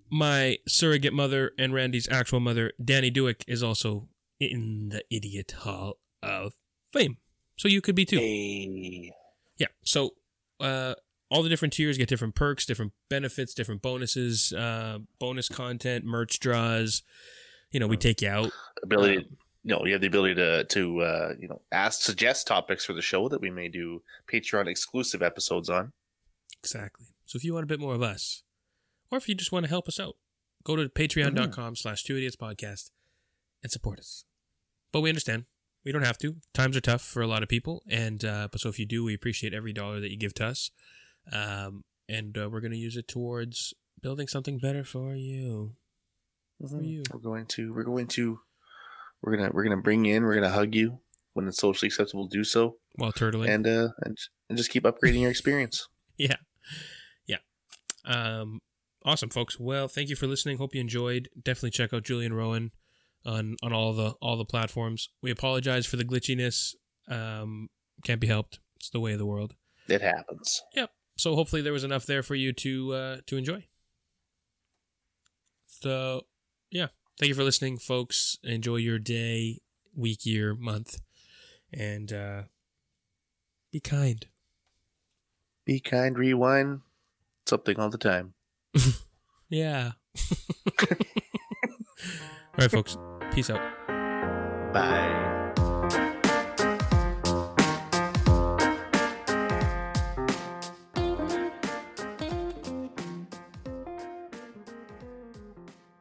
Speaker 1: my surrogate mother and Randy's actual mother, Danny Dewick, is also in the Idiot Hall of Fame. So you could be too.
Speaker 2: Hey.
Speaker 1: Yeah. So uh, all the different tiers get different perks, different benefits, different bonuses, uh, bonus content, merch draws. You know, we take you out.
Speaker 2: Ability,
Speaker 1: Um,
Speaker 2: you know, you have the ability to to uh, you know ask, suggest topics for the show that we may do Patreon exclusive episodes on.
Speaker 1: Exactly. So if you want a bit more of us, or if you just want to help us out, go to patreon.com slash two idiots podcast and support us. But we understand. We don't have to. Times are tough for a lot of people. And uh, but so if you do, we appreciate every dollar that you give to us. Um, and uh, we're going to use it towards building something better for you. For you.
Speaker 2: We're going to we're going to we're gonna we're gonna bring you in. We're gonna hug you when it's socially acceptable to do so,
Speaker 1: While turtling.
Speaker 2: and uh and, and just keep upgrading your experience.
Speaker 1: Yeah. Yeah. Um awesome folks. Well, thank you for listening. Hope you enjoyed. Definitely check out Julian Rowan on on all the all the platforms. We apologize for the glitchiness. Um can't be helped. It's the way of the world.
Speaker 2: It happens.
Speaker 1: Yep. So hopefully there was enough there for you to uh to enjoy. So, yeah. Thank you for listening, folks. Enjoy your day, week, year, month, and uh be kind.
Speaker 2: Be kind, rewind, something all the time.
Speaker 1: Yeah. All right, folks. Peace out.
Speaker 2: Bye.